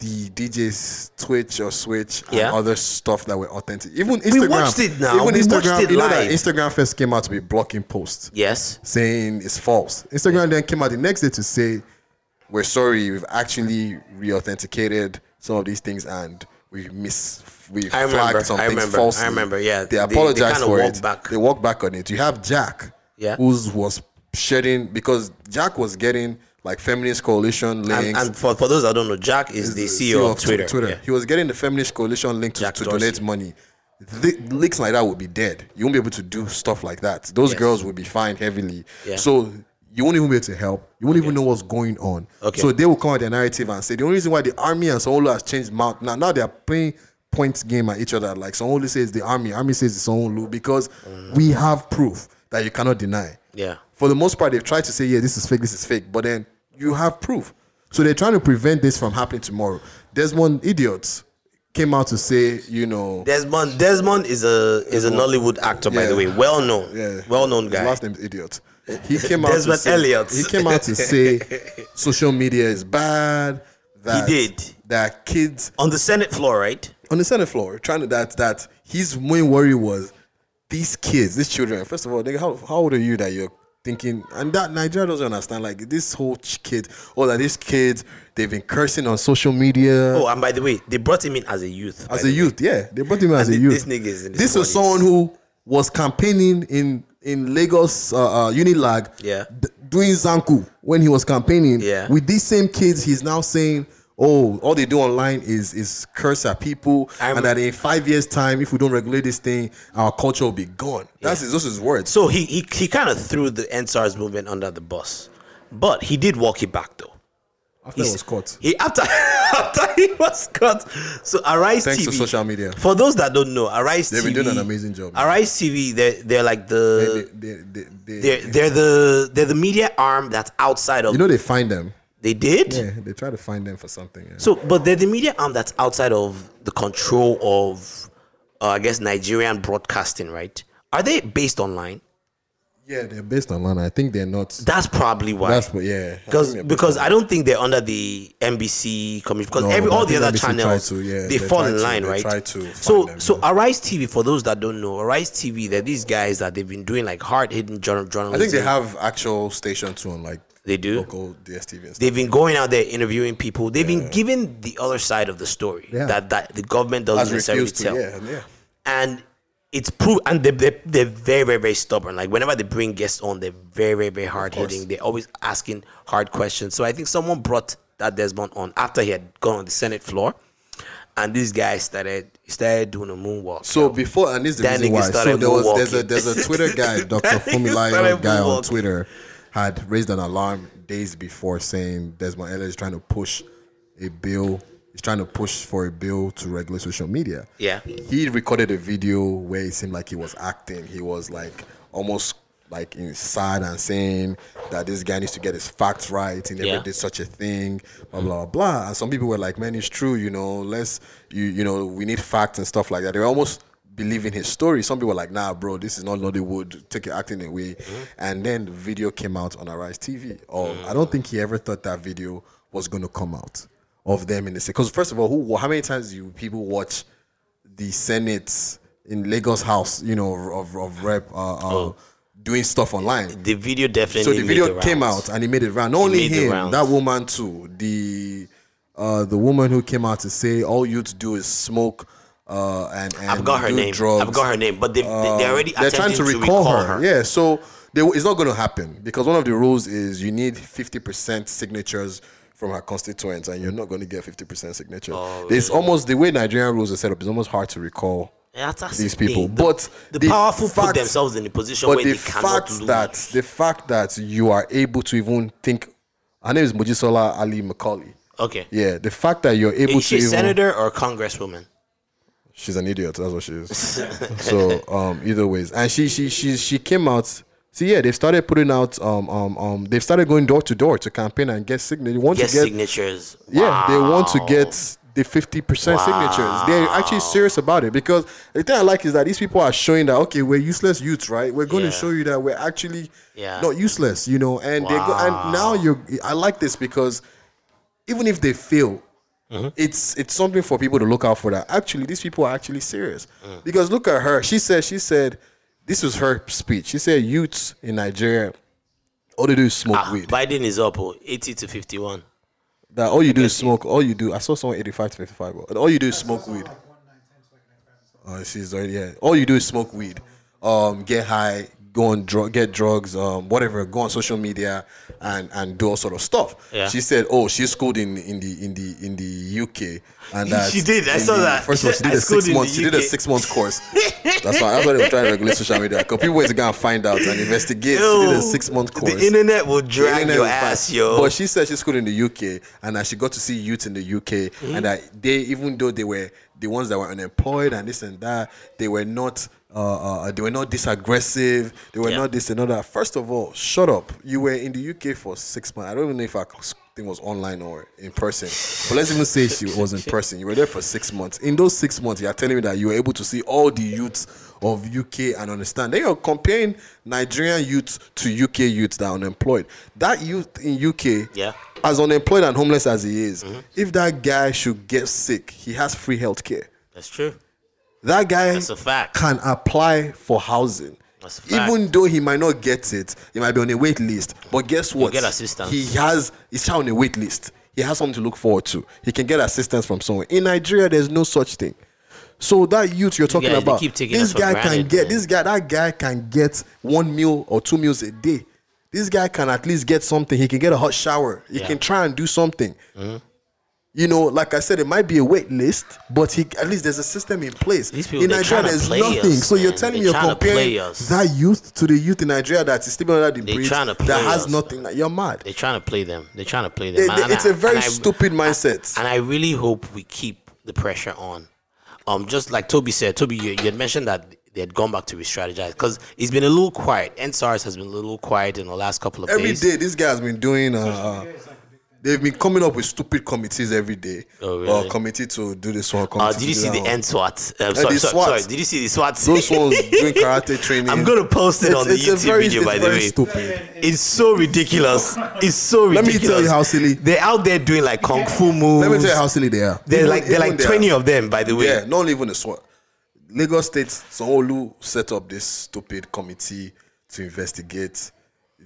the DJ Switch or Switch Yeah. and other stuff that were authentic, even Instagram, watched it now. even We watched Instagram, it you know that. Instagram first came out to be blocking posts Yes. saying it's false. Instagram then came out the next day to say, "We're sorry, we've actually re-authenticated some of these things and we miss we I remember, flagged some I things remember, I remember, yeah. they They- apologized they for it. back. They walked back on it. You have Jack, Yeah. who was shedding because Jack was getting like feminist coalition And, links. and for, for those that don't know, Jack is the CEO, of Twitter. Yeah. He was getting the feminist coalition link to, to donate money. The, leaks like that would be dead. You won't be able to do stuff like that. Those Yes. girls would be fined heavily. Yeah. So you won't even be able to help. You won't even know what's going on. Okay. So they will come with their narrative and say the only reason why the army and Sanwo-Olu has changed mount now now they are playing points game at each other. Like Sanwo-Olu says the army, army says the Sanwo-Olu because mm. we have proof that you cannot deny Yeah. For the most part, they've tried to say, yeah, this is fake, this is fake, but then you have proof. So they're trying to prevent this from happening tomorrow. Desmond idiots came out to say, you know, Desmond Desmond is a is a Nollywood actor, by the way, well known, yeah, well known his guy. last name is idiot. He came out to Desmond say, Elliot. He came out to say [laughs] social media is bad. That, he did. that kids On the Senate floor, right? on the Senate floor trying to that that his main worry was these kids, these children. First of all, how how old are you that you're thinking? And that Nigeria doesn't understand. Like this whole kid, or that these kids they've been cursing on social media. Oh, and by the way, they brought him in as a youth. as a way. youth, yeah, they brought him in as And a youth. this nigga is this is 40s. someone who was campaigning in in Lagos uh, uh, Unilag, Yeah. d- doing Zanku when he was campaigning. Yeah. with these same kids, he's now saying. Oh, all they do online is is curse at people, I'm- and that in five years' time, if we don't regulate this thing, our culture will be gone. That's his, those his words. So he he, he kind of threw the EndSARS movement under the bus, but he did walk it back though. After he was caught. He after [laughs] after he was caught. So Arise Thanks TV. to social media. For those that don't know, Arise TV They've been doing an amazing job. Arise TV. They're they're like the They- they- they- they- they're they're the they're the media arm that's outside of. you know they find them. They did. Yeah, they try to find them for something. Yeah. So, but they're the media arm that's outside of the control of, uh, I guess, Nigerian broadcasting, right? Are they based online? yeah, they're based online. I think they're not. That's probably why. That's what. Yeah. Because think they're based because online. I don't think they're under the NBC commission because No, every all the other NBC channels to, yeah, they they fall in to, line, they right? so them, so yeah. Arise TV for those that don't know, Arise TV they're these guys that they've been doing like hard hitting journal I think they have actual station too on like They do? local DSTV. They've been going out there interviewing people. They've been giving the other side of the story Yeah. that that the government doesn't Has necessarily to. tell. Yeah, yeah. and it's proof and they, they, they're very very very stubborn like whenever they bring guests on they're very very very hard hitting they're always asking hard questions so i think someone brought that desmond on after he had gone on the senate floor and this guy started started doing a moonwalk So before, and this is the That reason why. So started there was there's a there's a Twitter guy, [laughs] Dr. Fumilayo guy on. Twitter, had raised an alarm days before saying Desmond Elliott is trying to push a bill. He's trying to push for a bill to regulate social media. Yeah. He recorded a video where it seemed like he was acting. He was like almost like inside and saying that this guy needs to get his facts right. He never Yeah. did such a thing, blah blah blah. And some people were like, "Man, it's true. You know, let's you you know we need facts and stuff like that." They were almost believing his story. Some people were like, "Nah, bro, this is not Nollywood. Take your acting away." And then the video came out on Arise TV. Oh, I don't think he ever thought that video was going to come out of them in the because first of all, who how many times do you people watch the Senate in Lagos House? You know, of of rep uh, uh, doing stuff online. the video definitely So the video the came out and he made it round. Not only him, that woman too. The uh, the woman who came out to say all you to do is smoke uh, and, and i've got her name drugs. i've got her name but they, they they're already They're trying to attempting recall, her. Yeah, so they, it's not going to happen because one of the rules is you need fifty percent signatures from her constituents, and you're not going to get fifty percent signatures. Oh, It's almost the way Nigerian rules are set up. It's almost hard to recall Yeah, that's these people. The- but the, powerful put themselves in a position but where the they cannot fact lose. that the fact that you are able to even think, her name is Mojisola Alli-Macaulay. okay Yeah, the fact that you're able is she to a even senator or a congresswoman she's an idiot. That's what she is. [laughs] so um, either ways, and she she she she came out. See, yeah, they've started putting out um um um. They've started going door to door to campaign and get signatures. They want get to get signatures yeah, they want to get the fifty percent signatures. They're actually serious about it because the thing I like is that these people are showing that okay, we're useless youths, right? We're going Yeah. to show you that we're actually Yeah. not useless, you know. And they go and now you, I like this because even if they fail, Mm-hmm. it's it's something for people to look out for. That actually these people are actually serious Mm. because look at her. She said she said this was her speech. She said youths in Nigeria. All they do is smoke Ah, weed. Biden is up oh, 80 to 51 That all you do is smoke. All you do. I saw someone eighty-five to fifty-five. All you do is smoke weed. Oh, she's already yeah. All you do is smoke weed. Um, get high, go on drug, get drugs, um, whatever. Go on social media and and do all sort of stuff. Yeah. She said, oh, she schooled in in the in the in the UK, and that She did, I saw the- that. First of all, she did a six months. She did a six months course. [laughs] That's why that's why they were trying to regulate social media because people went to go and find out and investigate. she did a six month course. the internet will drag internet your fine. ass yo But she said she schooled in the UK and that she got to see youth in the UK Mm-hmm. and that they, even though they were the ones that were unemployed and this and that, they were not. Uh, uh, they were not this aggressive. They were Yeah. not this and all that. First of all, shut up. You were in the UK for six months. I don't even know if our thing was online or in person. But let's even say she was in person. You were there for six months. In those six months, you are telling me that you were able to see all the youths of UK and understand. Then you're comparing Nigerian youths to UK youths that are unemployed. That youth in UK, Yeah. as unemployed and homeless as he is, Mm-hmm. if that guy should get sick, he has free health care. that's true That guy That's a fact. can apply for housing. That's a fact. Even though he might not get it, he might be on a wait list. But guess what? get assistance. He has he's on a wait list. He has something to look forward to. He can get assistance from somewhere. In Nigeria, there's no such thing. So that youth you're talking guys, about, this guy can get man. this guy, that guy can get one meal or two meals a day. This guy can at least get something. He can get a hot shower. He Yeah. can try and do something. Mm-hmm. You know, like I said, it might be a wait list, but he at least there's a system in place. These people, in Nigeria, there's nothing. us, so you're telling me They're you're trying to play comparing that youth to the youth in Nigeria that is still under the They're bridge that has us. nothing. You're mad. They're trying to play them. They're trying to play them. They- they- it's I- a very I- stupid mindset. And I really hope we keep the pressure on. Um, just like Toby said, Toby, you, you had mentioned that they had gone back to re-strategize because it's been a little quiet. EndSARS has been a little quiet in the last couple of Every days. day, this guy has been doing. Uh, they've been coming up with stupid committees every day. Oh, Or really? committee to do this one. Uh, did you see the. N SWAT? Um, Uh, sorry, SWAT. sorry, did you see the SWAT? Those ones doing [laughs] karate training. I'm gonna post it It's- on the YouTube very- video. By the way, stupid. it's so ridiculous. It's so ridiculous. Let me tell you how silly. They're out there doing like kung fu moves. Let me tell you how silly they are. They're Even- like they're like 20 of them. By the way, Yeah, not even the SWAT. Lagos State, Sanwo-Olu set up this stupid committee to investigate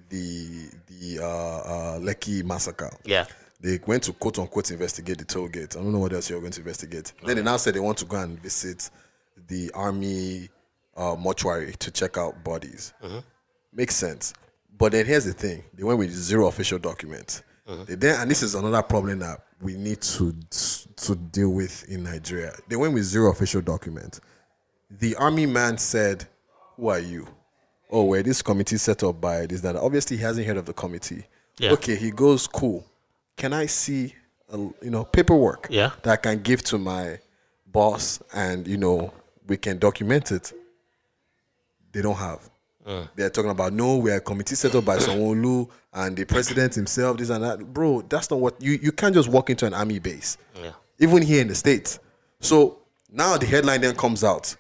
the the uh, uh, Lekki massacre. Yeah. They went to quote unquote investigate the toll gate. I don't know what else you're going to investigate. Then they now said they want to go and visit the army uh, mortuary to check out bodies. Makes sense. But then here's the thing: they went with zero official documents. They then, and this is another problem that we need to to deal with in Nigeria. They went with zero official documents. The army man said, "Who are you?" Oh, well, this committee set up by this that. Obviously, he hasn't heard of the committee. Yeah. Okay, he goes, "Cool. Can I see, a, you know, paperwork Yeah. that I can give to my boss, and you know, we can document it." They don't have. They're talking about no, we're a committee set up by [coughs] Sanwo-Olu and the president himself, this and that. Bro, that's not what you you can't just walk into an army base. Yeah. Even here in the States. So now the headline then comes out.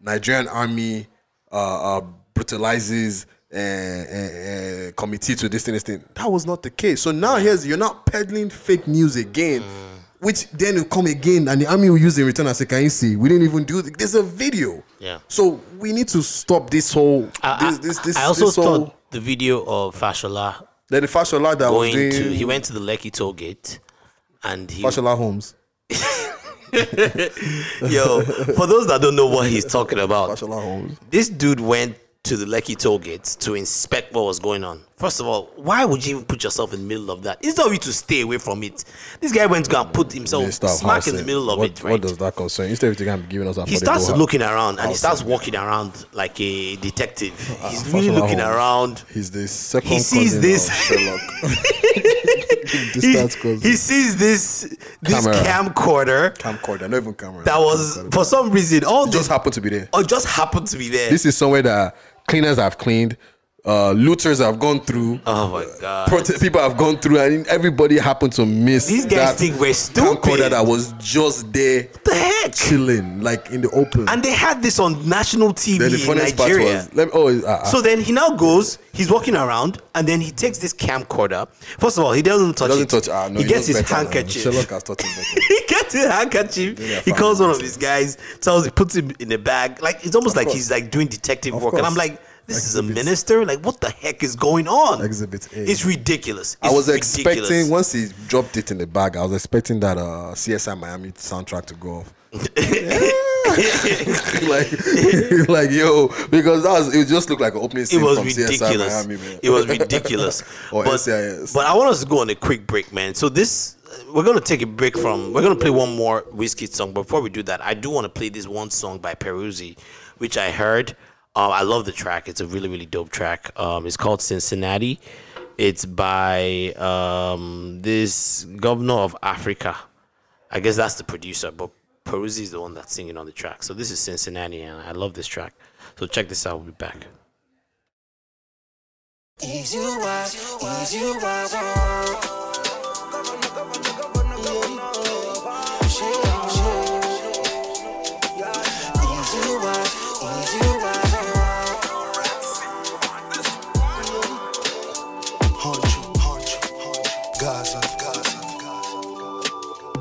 Nigerian army uh, uh, brutalizes uh, uh, uh, committee to this thing, this thing. That was not the case. So now here's you're not peddling fake news again, which then will come again and the army will use in return as say, Can you see? We didn't even do th- There's a video. Yeah. So we need to stop this whole I, this this this, I also this thought whole the video of Fashola then the Fashola that was going doing to he went to the Lekki toll gate and he Fashola Holmes. [laughs] yo for those that don't know what he's talking about this dude went to the Lekki toll gate to inspect what was going on. First of all, why would you even put yourself in the middle of that? It's not you to stay away from it. This guy went to go and put himself Minister smack in the middle of what, it, right? What does that concern? Instead of taking giving us a he starts looking around and he starts walking around like a detective. Uh, he's Fashola really looking around. He's the second He sees this- Sherlock. [laughs] [laughs] He, he sees this this camcorder camcorder, not even camera. that was for some reason all It just happened to be there. Oh, or just happened to be there. This is somewhere that cleaners I've cleaned, uh, looters have gone through, oh my god. prote- people have gone through, and everybody happened to miss These guys that think we're stupid. camcorder that was just there What the heck? chilling, like in the open. And they had this on national TV then the in Nigeria. was, let me, oh, uh, uh, So then he now goes, he's walking around, and then he takes this camcorder. First of all, he doesn't touch he doesn't it. touch. Ah, no, he gets his better handkerchief. Sherlock has taught him better. [laughs] he gets his handkerchief. He calls one of his guys, tells, him, puts him in a bag. Like it's almost like course. he's like doing detective Of work. And I'm like, this is a minister. Like, what the heck is going on? Exhibit A. It's ridiculous. I was ridiculous. expecting once he dropped it in the bag, I was expecting that uh, CSI Miami soundtrack to go off. [laughs] [laughs] like, [laughs] like yo, because that was it. Just looked like an opening It scene was from CSI ridiculous. Miami, man. It was ridiculous. Or but, NCIS. but I want us to go on a quick break, man. So this, we're gonna take a break from. We're gonna play one more Wizkid song. But before we do that, I do want to play this one song by Peruzzi, which I heard. Um, I love the track. It's a really, really dope track. Um, it's called Cincinnati. It's by um, this governor of Africa. I guess that's the producer, but Peruzzi is the one that's singing on the track. So this is Cincinnati, and I love this track. So check this out. We'll be back. Out, ease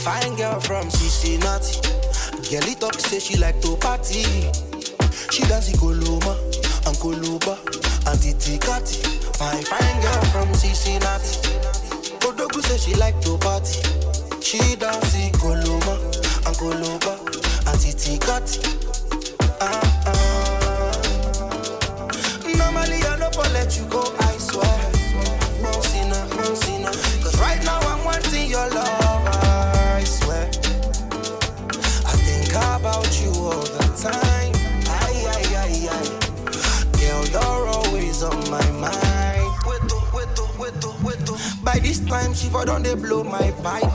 Fine girl from Cincinnati. Girl it say she like to party. She dance in Koloma and Koloba and Titi Kati. Fine fine girl from Cincinnati. Odogu say she like to party. She dance in and Koloba and Titi Kati. Ah, ah. Normally I for let you go, I swear. Time she for done they blow my pipe.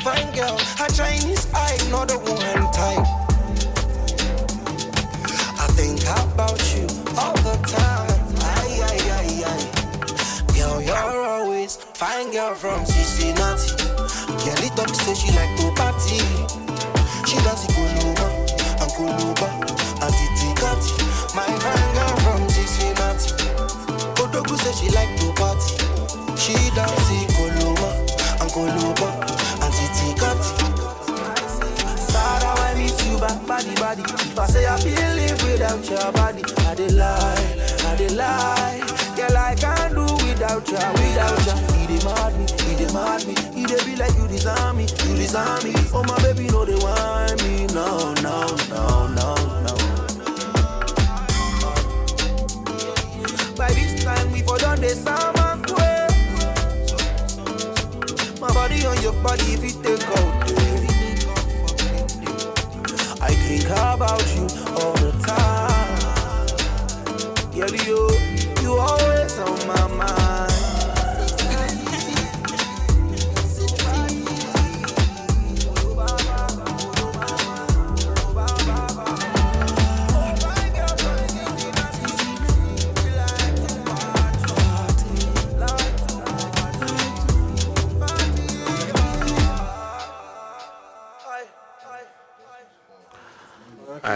Fine girl, a Chinese eye, not the woman type. I think about you all the time. Aye, aye, aye, aye. Girl, you're always fine girl from Cincinnati. Girl, it up say she like to party. She does it Kuluba and Kuluba and Titi Kati. My fine girl from Cincinnati. Odogu say she like to party. She dance it Kuluba and Kuluba and Titi Kati. Sarah, I miss you back, body, body. If I say I feel live without your body, I dey lie, I dey lie. Girl, I can't do without you, without you. He dey mad me, he dey mad me. He dey be like you deserve me, you deserve me. Oh my baby, no they want me, no, no, no, no, no. By this time we for done the summer body on your body if you take out. I think about you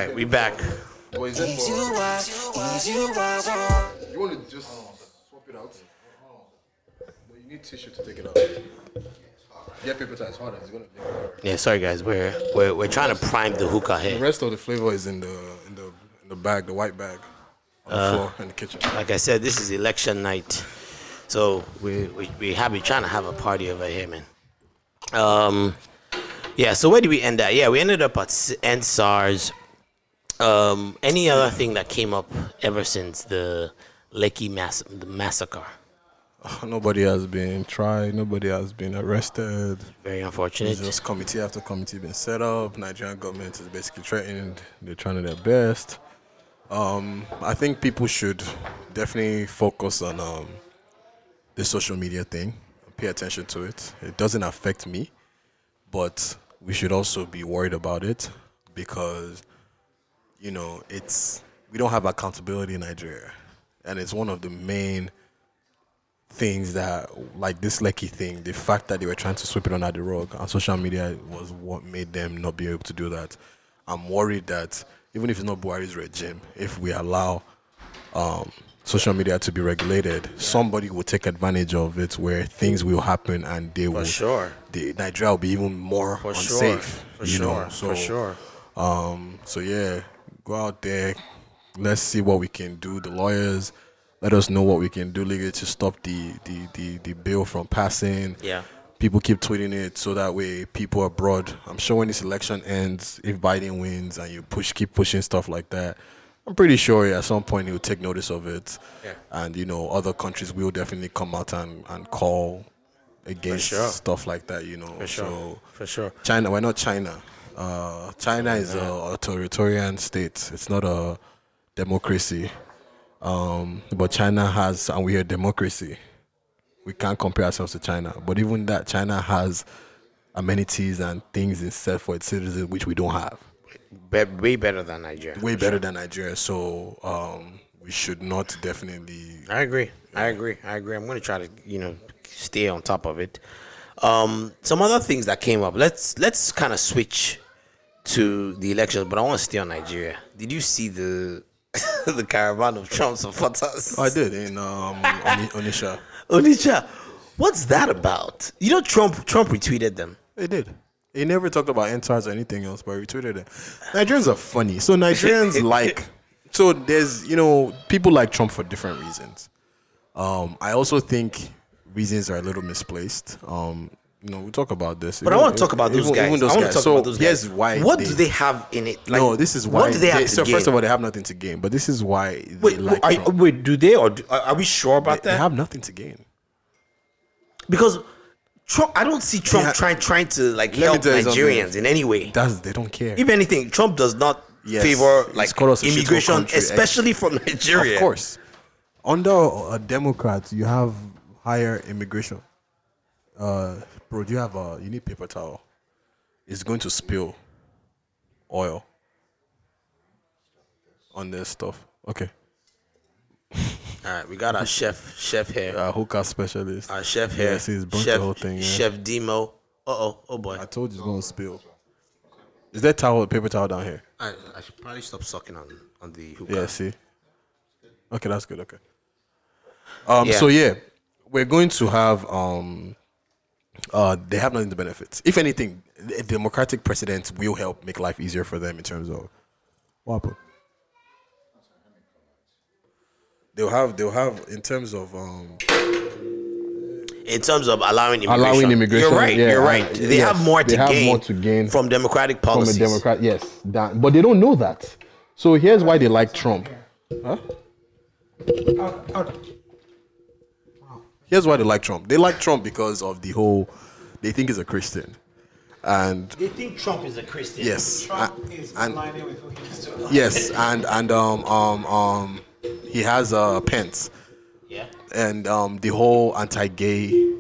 right, we back. What is it Is you for? are, is you want to just swap it out? But you need tissue to take it out. Get paper towel as hard it's gonna be. Yeah, sorry guys, we're we're, we're trying to prime the hookah here. The here. rest of the flavor is in the in the in the bag, the white bag, on the floor in the kitchen. Like I said, this is election night, so we we we have been trying to have a party over here, man. Um, yeah. So where did we end at? Yeah, we ended up at S- end SARS. Um, any other thing that came up ever since the Lekki mass the massacre? [laughs] Nobody has been tried. Nobody has been arrested. Very unfortunate. It's just committee after committee been set up. Nigerian government is basically threatened. They're trying their best. Um, I think people should definitely focus on um, the social media thing. Pay attention to it. It doesn't affect me, but we should also be worried about it because you know it's we don't have accountability in Nigeria, and it's one of the main things that like this Lekki thing, the fact that they were trying to sweep it under the rug and social media was what made them not be able to do that. I'm worried that even if it's not Buhari's regime, if we allow um, social media to be regulated, somebody will take advantage of it where things will happen and they will sure. the Nigeria will be even more For sure. For you sure. know? So, For sure. Um, so yeah, go out there. Let's see what we can do. The lawyers, let us know what we can do legally to stop the the, the, the bill from passing. Yeah. People keep tweeting it so that way people abroad. I'm sure when this election ends, if Biden wins and you push keep pushing stuff like that, I'm pretty sure at some point he'll take notice of it. Yeah. And you know, other countries will definitely come out and, and call against sure. stuff like that, you know. For sure. So For sure. China, we're not China. Uh, China is a authoritarian state. It's not a democracy. Um, but China has, and we're a democracy. We can't compare ourselves to China. But even that, China has amenities and things instead for its citizens, which we don't have. Be- way better than Nigeria. Way better than Nigeria. So um, we should not definitely. I agree. I agree. I agree. I'm going to try to, you know, stay on top of it. Um, some other things that came up. Let's let's kind of switch to the elections, but I want to stay on Nigeria. Did you see the [laughs] the caravan of Trump supporters? Oh, I did in um, Oni- [laughs] Onisha. Onitsha, what's that about? You know, Trump Trump retweeted them. They did. He never talked about EndSARS or anything else, but he tweeted it. Nigerians are funny. So Nigerians [laughs] like so there's you know, people like Trump for different reasons. Um, I also think reasons are a little misplaced. Um, know, we talk about this. But I want to talk about those guys. I want to talk so about those guys. here's why. What do they have in it? Like, no, this is why. What do they have to so gain? first of all, they have nothing to gain. But this is why they wait, like are, wait, do they or do, are we sure about They that? They have nothing to gain. because Trump, I don't see Trump ha- trying trying to like help. Nigerians in any way. That's they don't care. If anything, Trump does not Yes, favor like called us a shithole immigration, country. especially from [laughs] Nigeria. Of course. Under a Democrat, you have higher immigration. Uh, bro, do you have a? You need paper towel. It's going to spill oil on this stuff. Okay. [laughs] All right, we got our chef, chef here. Uh, hookah specialist. Our chef here. Yeah, see, it's burnt chef, the whole thing. Yeah. Chef Demo. Uh oh, oh boy. I told you it's gonna spill. Is there towel, paper towel down here? I, I should probably stop sucking on on the hookah. Yeah. See. Okay, that's good. Okay. Um. Yeah. So yeah, we're going to have um. Uh, they have nothing to benefit. If anything, a democratic president will help make life easier for them in terms of what happened. They'll have. They'll have in terms of um. In terms of allowing immigration, Allowing immigration, you're right. yeah, you're right. They yes, have more to they to have gain. more to gain from democratic from a. Democrat. Yes, that, but they don't know that. So here's why they like Trump. Huh? Out, out. Here's why they like Trump. They like Trump because of the whole. They think he's a Christian, and They think Trump is a Christian. yes, Trump a- is and aligning with who he used to. yes, and and um um um, he has a uh, Pence, Yeah. and um the whole anti-gay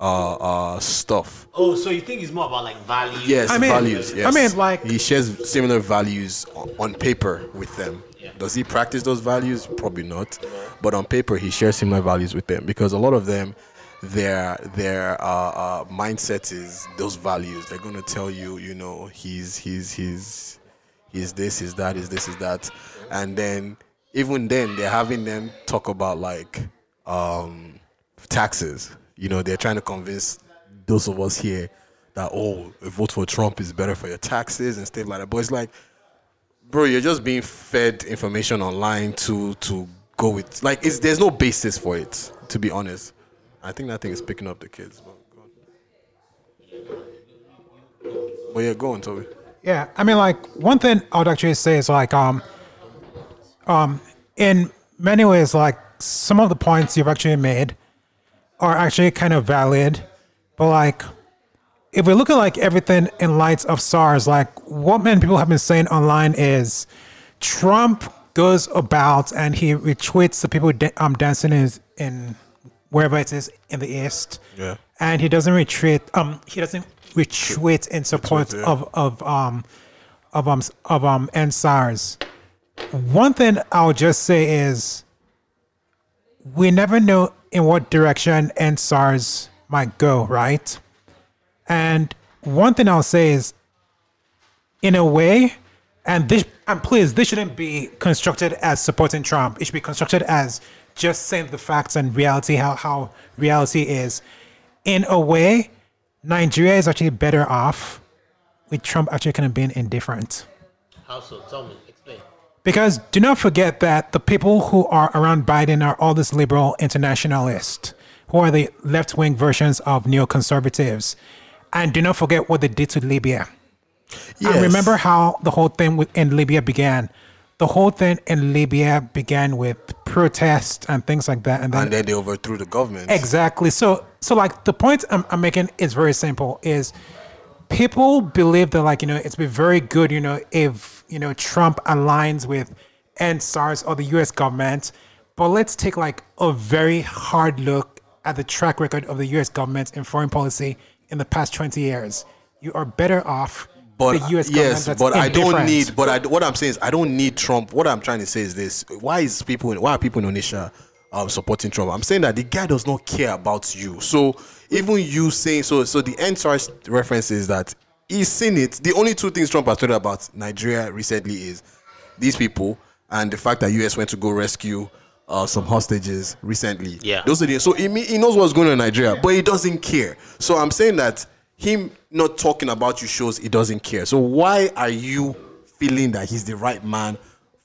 uh uh stuff. Oh, so you think it's more about like values? Yes, I mean- values. I mean, like- he shares similar values on, on paper with them. Does he practice those values? Probably not. But on paper, he shares similar values with them because a lot of them, their their uh, uh, mindset is those values. They're gonna tell you, you know, he's he's he's he's this, he's that, is this, is that, and then even then they're having them talk about like um, taxes. You know, they're trying to convince those of us here that oh, a vote for Trump is better for your taxes and stuff like that. But it's like, bro, you're just being fed information online to to go with like there's no basis for it. To be honest, I think that thing is picking up the kids. But yeah, go on, Toby. Yeah, I mean, like one thing I would actually say is like, um, um, in many ways, like some of the points you've actually made are actually kind of valid, but like, if we look at like everything in lights of SARS, like what many people have been saying online is Trump goes about and he retweets the people da- um dancing in, in wherever it is in the east, Yeah. and he doesn't retreat. Um, he doesn't retreat in support yeah. of of um of um of um EndSARS. One thing I'll just say is we never know in what direction EndSARS might go, right? And one thing I'll say is, in a way, and this, and please, this shouldn't be constructed as supporting Trump. It should be constructed as just saying the facts and reality, how, how reality is. In a way, Nigeria is actually better off with Trump actually kind of being indifferent. How so? Tell me. Explain. Because do not forget that the people who are around Biden are all these liberal internationalists, who are the left wing versions of neoconservatives. And do not forget what they did to Libya. And remember how the whole thing with- in Libya began. The whole thing in Libya began with protests and things like that. And then and then they overthrew the government. Exactly. So, so like the point I'm, I'm making is very simple. Is people believe that like you know it's been very good you know if you know Trump aligns with end SARS or the U.S. government, but let's take like a very hard look at the track record of the U.S. government in foreign policy in the past 20 years. You are better off but the U.S. government yes, but I don't need. But I, what I'm saying is, I don't need Trump. What I'm trying to say is this: Why is people? Why are people in Onitsha um, supporting Trump? I'm saying that the guy does not care about you. So even you saying so, so the EndSARS reference is that he's seen it. The only two things Trump has told about Nigeria recently is these people and the fact that US went to go rescue. Uh, some hostages recently. Yeah. Those are the, so he, he knows what's going on in Nigeria, but he doesn't care. So I'm saying that him not talking about you shows he doesn't care. So why are you feeling that he's the right man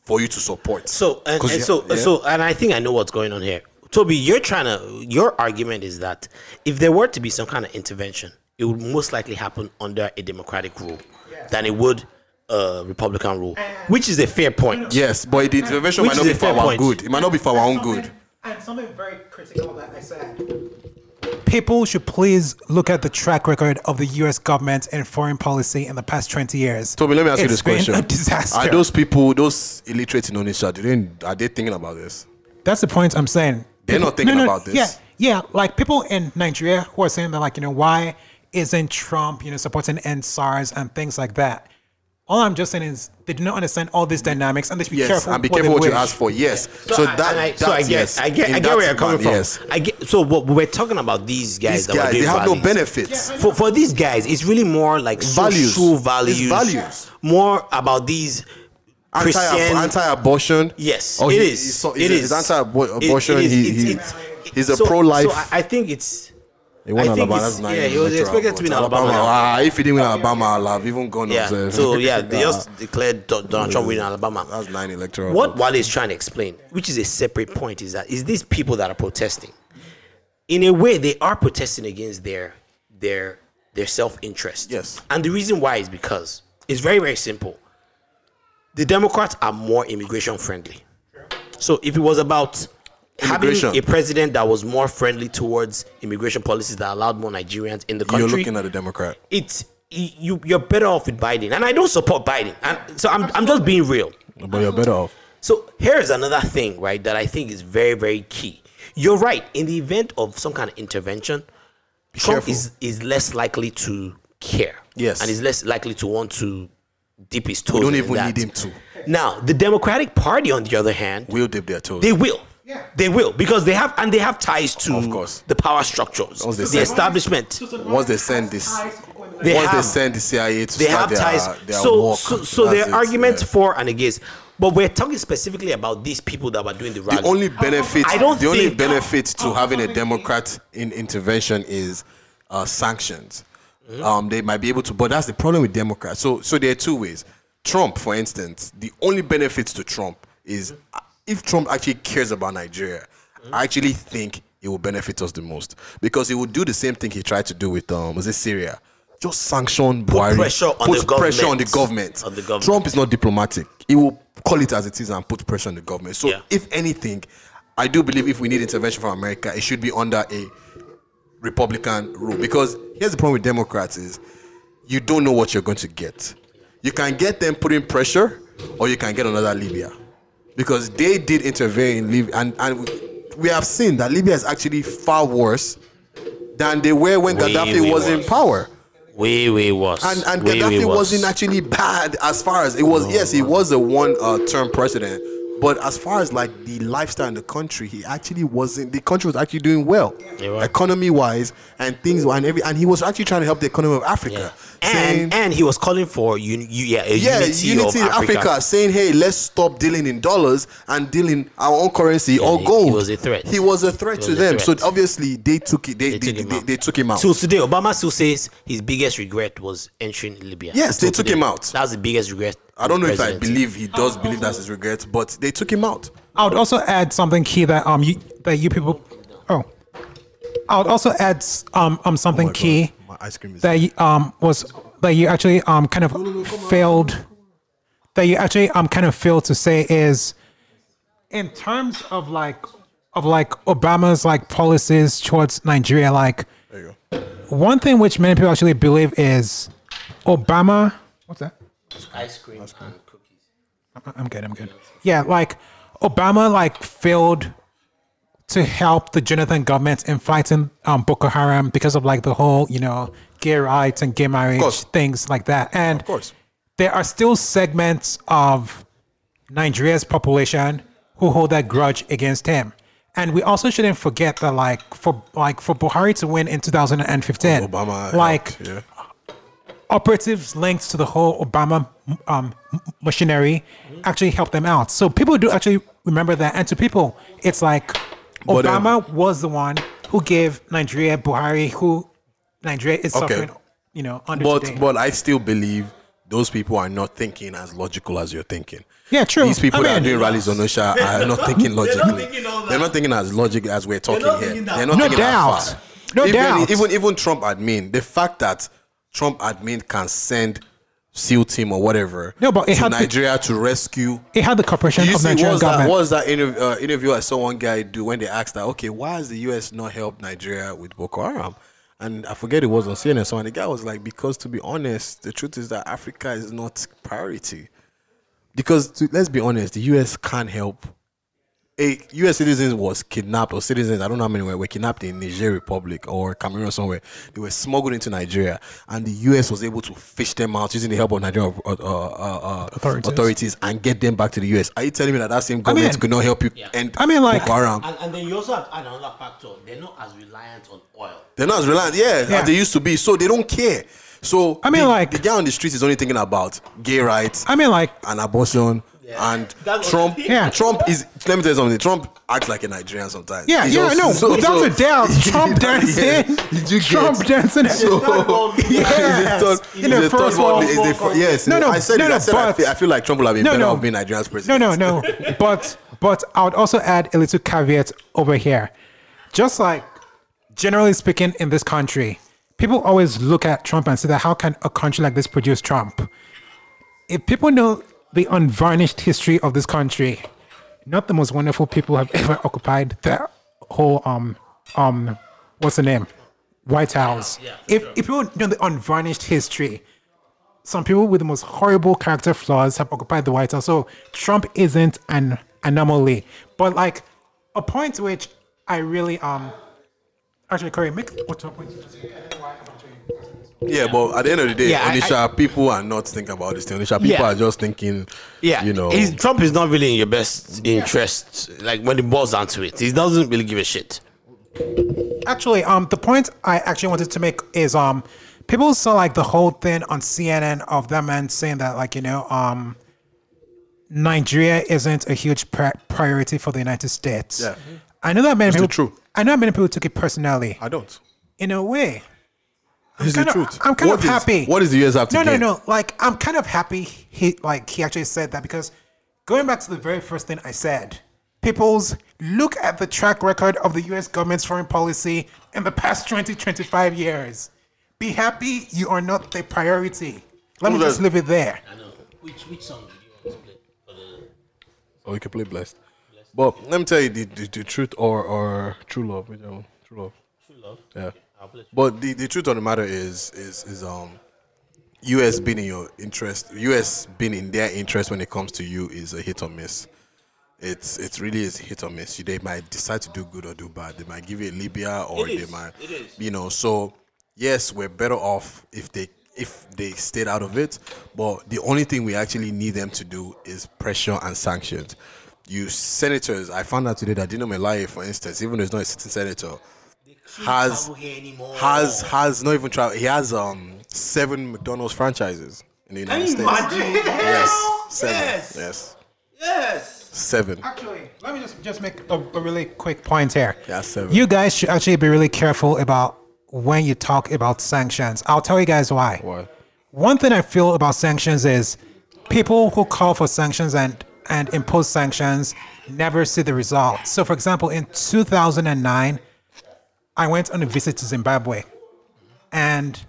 for you to support? So and, 'Cause and so yeah. so and I think I know what's going on here. Toby, you're trying to your argument is that if there were to be some kind of intervention, it would most likely happen under a democratic rule than it would a Republican rule, which is a fair point. yes, but the intervention might not be for our point. good. It might not be for our own good. And something very critical that I said. People should please look at the track record of the U.S. government and foreign policy in the past 20 years. Toby, let me ask you It's this been question: A disaster. Are those people, those illiterate in Onitsha, do they, are they thinking about this? That's the point I'm saying. They're not thinking No, no, about this. Yeah, yeah, like people in Nigeria who are saying that, like, you know, why isn't Trump, you know, supporting end SARS and things like that? All I'm just saying is they do not understand all these dynamics and they should be Yes, careful. and be careful what you ask for. Yes. So, I- that I, that's so I get, yes. I get, In I get that where you're coming from. Yes. I get. So what we're talking about these guys These that guys, they have no rallies. benefits. For for these guys, it's really more like Values. social It's values. values. More about these Christian. Anti, anti-abortion. Yes, Oh, it he- is. He's, so, It he's, is. he's anti-abortion. It- it is. he, It's- he, it's- he's a so- pro-life. So I, I think it's. He won I think Alabama. That's yeah, he was expected to win votes. Alabama. Ah, if he didn't win Alabama, I'll have even gone. Yeah. So yeah, [laughs] they just declared Do- Donald Trump winning Alabama. That's nine electoral. What. Wale is trying to explain, which is a separate point, is that is these people that are protesting, in a way, they are protesting against their their their self interest. Yes. And the reason why is because it's very very simple. The Democrats are more immigration friendly. So if it was about having a president that was more friendly towards immigration policies that allowed more Nigerians in the country, You're looking at a Democrat. it's you you're better off with Biden. And I don't support Biden. And so I'm I'm just being real. But you're better off. So here's another thing, right, that I think is very, very key. You're right. In the event of some kind of intervention, Trump careful. is, is less likely to care. Yes. And is less likely to want to dip his toes We don't in even that. need him to. Now, the Democratic Party, on the other hand, We'll dip their toes. they will. They will because they have and they have ties to Of course. the power structures, Once they the say- establishment. Once they send this, They once they send the CIA to they start have their, ties. their so, walk, so, so that's there it, arguments yeah. for and against. But we're talking specifically about these people that were doing the rally. The only benefit, I don't the only think- benefit to having a Democrat in intervention is uh, sanctions. Mm-hmm. Um, they might be able to, but that's the problem with Democrats. So, so there are two ways. Trump, for instance, the only benefits to Trump is uh, if Trump actually cares about Nigeria, Mm-hmm. I actually think it will benefit us the most because he would do the same thing he tried to do with um, was it Syria? Just sanction Buhari, pressure on put the pressure on the government. government. On the government. Trump is not diplomatic. He will call it as it is and put pressure on the government. So, Yeah. if anything, I do believe if we need intervention from America, it should be under a Republican rule. Because here's the problem with Democrats is you don't know what you're going to get. You can get them putting pressure, or you can get another Libya. Because they did intervene in Libya, and, and we- have seen that Libya is actually far worse than they were when Way, Gaddafi way was in power. way, way worse. And and way, Gaddafi worse. wasn't actually bad as far as it was. yes, he was a one uh, term president, but as far as like the lifestyle in the country, he actually wasn't. The country was actually doing well, Yeah, economy wise, and things and every. And he was actually trying to help the economy of Africa. saying- and and he was calling for un, u, yeah, a yeah, unity, unity, of in Africa. saying, "Hey, let's stop dealing in dollars and dealing our own currency or he- gold." he was a threat. He was a threat He to a them. threat. So obviously, they took it. They They they, took they, him they, out. they took him out. Till today, Obama still says his biggest regret was entering Libya. Yes, they took today. him out. That was the biggest regret. I don't know of if I believe he does believe that's his regret, but they took him out. I would also add something key that um you that you people oh I would also add um um something key My ice cream is. that you, um was that you actually um kind of failed that you actually um kind of failed to say is in terms of like of like Obama's like policies towards Nigeria like There you go. one thing which many people actually believe is Obama what's that Ice cream and cookies. I'm good. I'm good. Yeah, like Obama like failed to help the Jonathan government in fighting um, Boko Haram because of like the whole you know gay rights and gay marriage things like that. And Of course. there are still segments of Nigeria's population who hold that grudge against him. And we also shouldn't forget that like for like for Buhari to win in 2015, Obama, like yeah. operatives linked to the whole Obama um, machinery actually helped them out. So people do actually remember that. And to people, it's like But, um, Obama was the one who gave Nigeria Buhari, who Nigeria is Okay. suffering, you know, under But today. but I still believe those people are not thinking as logical as you're thinking. Yeah, true. These people I that are doing rallies on Osha are not [laughs] thinking logically. thinking all that. They're not thinking as logic as we're talking not here. thinking that They're not No thinking that doubt. far. No even, doubt. Even even Trump admin, the fact that Trump admin can send SEAL team or whatever No, but it had Nigeria to rescue it had the cooperation of see, Nigerian was that, government. what was that interview, uh, interview I saw one guy do when they asked that, okay, why has the US not helped Nigeria with Boko Haram? And I forget it was on CNN. So and the guy was like, because to be honest, the truth is that Africa is not priority. Because to, let's be honest, the US can't help a U.S. citizen was kidnapped or citizens, I don't know how many were, were kidnapped in Niger Republic or Cameroon or somewhere. They were smuggled into Nigeria, and the U.S. was able to fish them out using the help of Nigerian uh, uh, uh, Authorities. authorities. and get them back to the U.S. Are you telling me that that same government mean- could not help you Yeah. end I mean, like- Boko Haram? And, and then you also have to add another factor. They're not as reliant on oil. They're not as reliant, yeah, Yeah. as they used to be. So they don't care. So I mean, the, like- the guy on the street is only thinking about gay rights I mean, like, an abortion. And [laughs] That's- Trump, [laughs] Yeah. Trump is. Let me tell you something. Trump acts like a Nigerian sometimes. yeah, He's yeah, also- no, [laughs] so- without so- a doubt, Trump dancing, Did you Trump dancing. So, Yes. he's In the first third world- world he's a fir- Yes, No, no, I said no, it. no, I said I feel, I feel like Trump will have been No, better no. off being Nigerian's president. No, no, no. but but I would also add a little caveat over here. Just like generally speaking in this country, people always look at Trump and say that how can a country like this produce Trump? If people know the unvarnished history of this country, not the most wonderful people have ever occupied the whole um um what's the name? White House. if if people know the unvarnished history, some people with the most horrible character flaws have occupied the White House. So Trump isn't an anomaly. But like a point which I really um actually Corey, make what's your point? Yeah, but at the end of the day, Yeah, I- Onitsha people are not thinking about this thing. Onitsha people Yeah. are just thinking, Yeah, you know, he's, Trump is not really in your best interest. Like when it boils down to it, he doesn't really give a shit. Actually, um, the point I actually wanted to make is um, people saw like the whole thing on CNN of them and saying that like you know um, Nigeria isn't a huge pri- priority for the United States. Yeah. I know that many It's people. truth. I know many people took it personally. I don't. In a way, It's kind the of- truth. I'm kind What of is- happy. What is the US have to no, no, gain? no. Like I'm kind of happy he like he actually said that because going back to the very first thing I said, people's look at the track record of the US government's foreign policy in the past 20, 25 years. Be happy you are not the priority. Let me just that? leave it there. I know. Which which song do you want to play for the? Or you can play blessed. But let me tell you the, the, the truth or or true love. Which one? True love. True love. Yeah. I'll play. But the, the truth of the matter is is is um US being in your interest US being in their interest when it comes to you is a hit or miss. It's it's really is hit or miss. They might decide to do good or do bad. They might give you a Libya or It they might It you know, so yes, we're better off if they if they stayed out of it. But the only thing we actually need them to do is pressure and sanctions. You senators, I found out today that Dino Melaye, for instance, even though he's not a sitting senator, has has has not even tried. He has um seven McDonald's franchises in the United States. Yes, seven. Yes. Yes, Yes. seven. Actually, let me just just make a, a really quick point here. Yeah, seven. You guys should actually be really careful about when you talk about sanctions. I'll tell you guys why. Why? One thing I feel about sanctions is people who call for sanctions and and impose sanctions never see the results. So, for example, in 2009, I went on a visit to Zimbabwe, and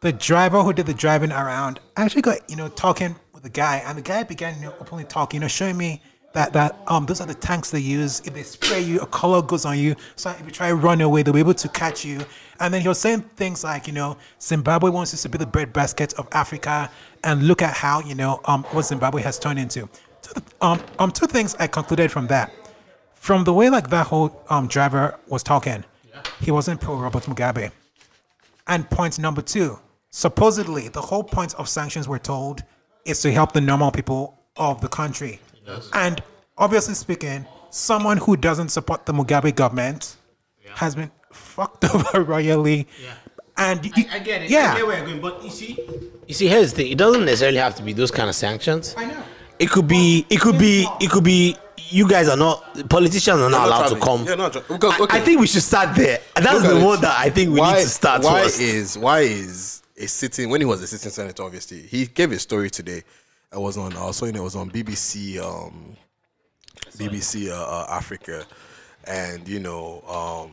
the driver who did the driving around actually got you know talking with the guy, and the guy began you know openly talking, you know, showing me that that um those are the tanks they use. If they spray you, a color goes on you. So if you try to run away, they'll be able to catch you. And then he was saying things like, you know, Zimbabwe wants us to be the breadbasket of Africa, and look at how you know um what Zimbabwe has turned into. Um um two things I concluded from that, from the way like that whole um driver was talking, he wasn't pro Robert Mugabe. And point number two, supposedly the whole point of sanctions we're told is to help the normal people of the country. And obviously speaking, someone who doesn't support the Mugabe government has been fucked [laughs] over royally. And you- I get it. Yeah. I get where you're going, but you see, you see, here's the thing. It doesn't necessarily have to be those kind of sanctions. I know. It could be. It could be. It could be. You guys are not. Politicians are not not allowed to come. Yeah, not tra- because- I- okay. I, think we should start there. And that's the it. one that I think we need to start why first. is why is a sitting when he was a sitting senator? Obviously, he gave a story today. I was on. I saw it was on BBC. Um, BBC uh, uh, Africa, and you know, um,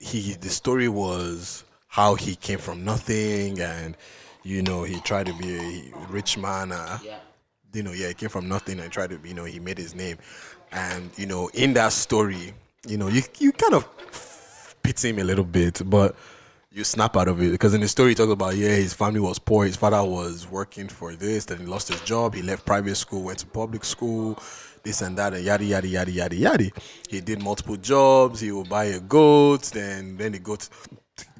he the story was how he came from nothing, and you know, he tried to be a rich man. Uh, you know, yeah, he came from nothing and tried to, you know, he made his name. And, you know, in that story, you know, you, you kind of pity him a little bit, but you snap out of it. Because in the story he talks about yeah his family was poor. His father was working for this then he lost his job. He left private school went to public school this and that and yada yada yada yada yada he did multiple jobs. He will buy a goat. Then then the goat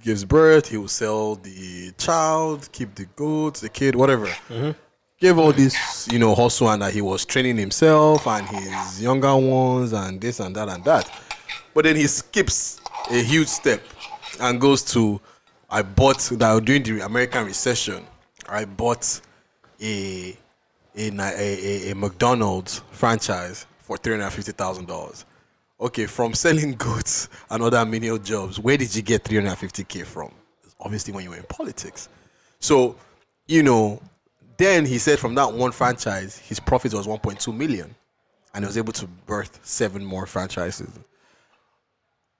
gives birth. He will sell the child keep the goat the kid whatever mm-hmm. Gave all this you know hustle and that he was training himself and his younger ones and this and that and that but then he skips a huge step and goes to I bought that during the American recession. I bought a a, a, a, McDonald's franchise for three hundred fifty thousand dollars. Okay, from selling [laughs] goods and other menial jobs, where did you get three hundred fifty k from? Obviously, when you were in politics. So, you know, then he said from that one franchise, his profit was one point two million, and he was able to birth seven more franchises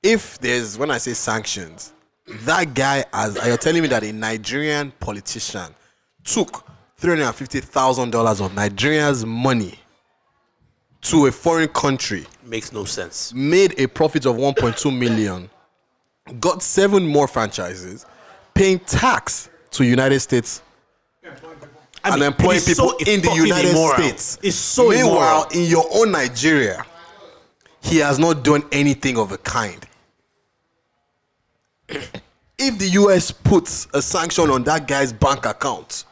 if there's when I say sanctions, that guy as you're telling me that a Nigerian politician took three hundred and fifty thousand dollars of Nigeria's money to a foreign country, Makes no sense. made a profit of one point two million, got seven more franchises, paying tax to United States I and mean, employing it is people so in the United immoral. States. It's so Meanwhile, immoral. in your own Nigeria, he has not done anything of a kind. if the US puts a sanction on that guy's bank account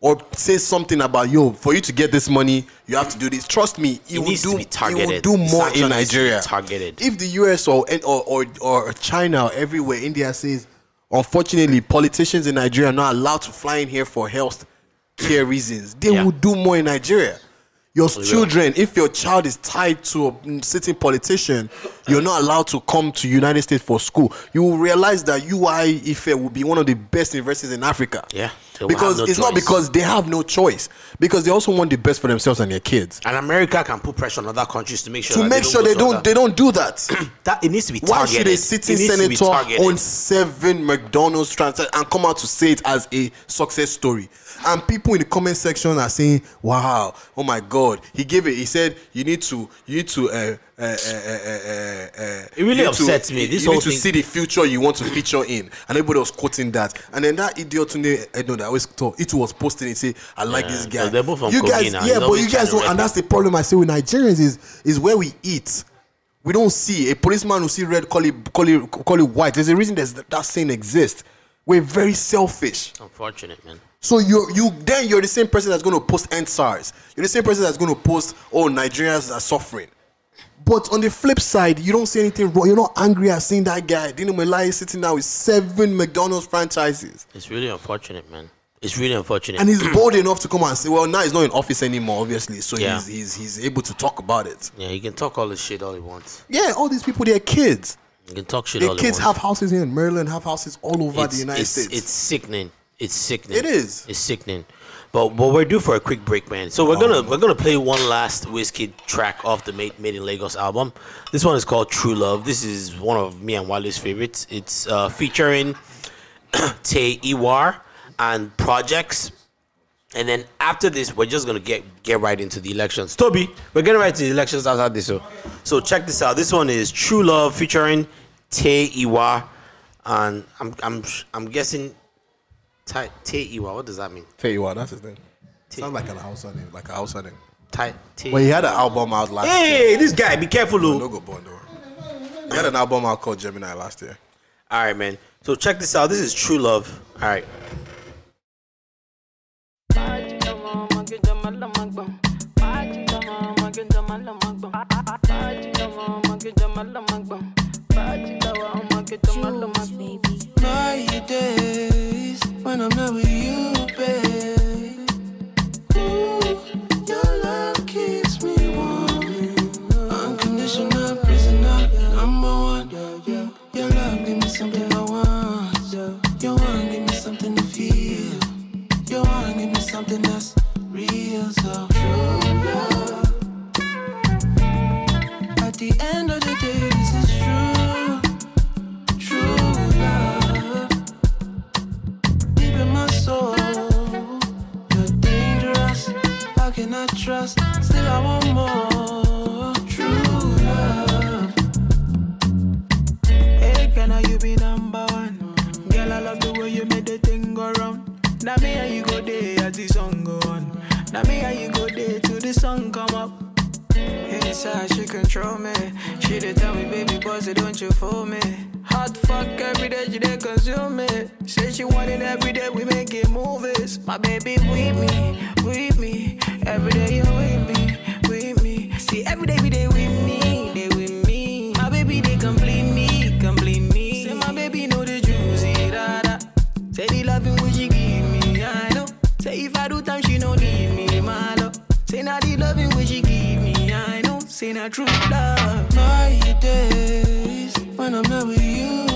or says something about yo, for you to get this money, you have to do this. Trust me, he It will do. He will do more sanction in needs to be Nigeria. targeted. If the US or or or, or China or everywhere, India says, unfortunately, politicians in Nigeria are not allowed to fly in here for health care reasons. They Yeah. will do more in Nigeria. Your children, if your child is tied to a sitting politician, you're not allowed to come to United States for school. You will realize that UI Ife will be one of the best universities in Africa. Yeah, because no it's not because they have no choice, because they also want the best for themselves and their kids. And America can put pressure on other countries to make sure To make they sure they don't, they don't do that. [clears throat] that it needs to be Targeted. Why should a sitting It needs to be senator own seven McDonald's transactions and come out to say it as a success story? And people in the comment section are saying, "Wow, oh my God, he gave it." He said, "You need to, you need to." Uh, uh, uh, uh, uh, uh, It really need to- upsets me. This you need to see the future you want to feature in, and everybody was quoting that. And then that idiot Tunde Ednut that I always talk, it was posting it say, "I like Yeah, this guy." they're both on you guys, now. yeah, but you guys don't, and that's the problem I say with Nigerians is is where we eat. We don't see a policeman who see red call it call it call it white. There's a reason there's that saying exists. We're very selfish. Unfortunate, man. So you you then you're the same person that's going to post EndSARS. You're the same person that's going to post oh Nigerians are suffering. But on the flip side, you don't see anything wrong. You're not angry at seeing that guy. Dino Melaye sitting down with seven McDonald's franchises. It's really unfortunate, man. It's really unfortunate. And he's bold enough to come and say, well, now he's not in office anymore, obviously. So Yeah. he's, he's he's able to talk about it. yeah, he can talk all this shit all he wants. Yeah, all these people, they're kids. He can talk shit Their all he kids have houses here in Maryland, have houses all over it's, the United it's, States. It's sickening. It's sickening. It is. It's sickening. But but we're due for a quick break, man. So we're Oh. gonna we're gonna play one last Wizkid track off the Made, Made in Lagos album. This one is called True Love. This is one of me and Wale's favorites. It's uh, featuring [clears throat] Tay Iwar and Projexx. And then after this, we're just gonna get get right into the elections. Toby, we're getting right to the elections after this. So, so check this out. This one is True Love featuring Tay Iwar, and I'm I'm I'm guessing Tay Tay What does that mean? Tell you what, that's his name. Sounds like an Hausa name, like a Hausa name. Tay Tay. Well, he had an album out last year. Hey, this guy, be careful, No oh. Lou. go Bondo. He had an album out called Gemini last year. All right, man. So check this out. This is True Love. All right. Jules, baby. My days when I'm not with you, I trust, still I want more. True love. Hey, you be number one? Girl, I love the way you the thing go round. Now me and you go day as the song go on. Now me and you go there the sun come miss she control me. She did tell me, baby, bossy, don't you fool me. Hot fuck every day, she did consume me. Say she want it every day, we making movies. My baby, with me, with me. Every day you with me, with me. See, every day we day with me, they with me. My baby, they complete me, complete me. Say my baby know the juicy, eh, da da. Say the loving which she give me, I know. Say if I do time, she no leave me, my love. Say not the loving which she give Say a true love. My days when I'm not with you.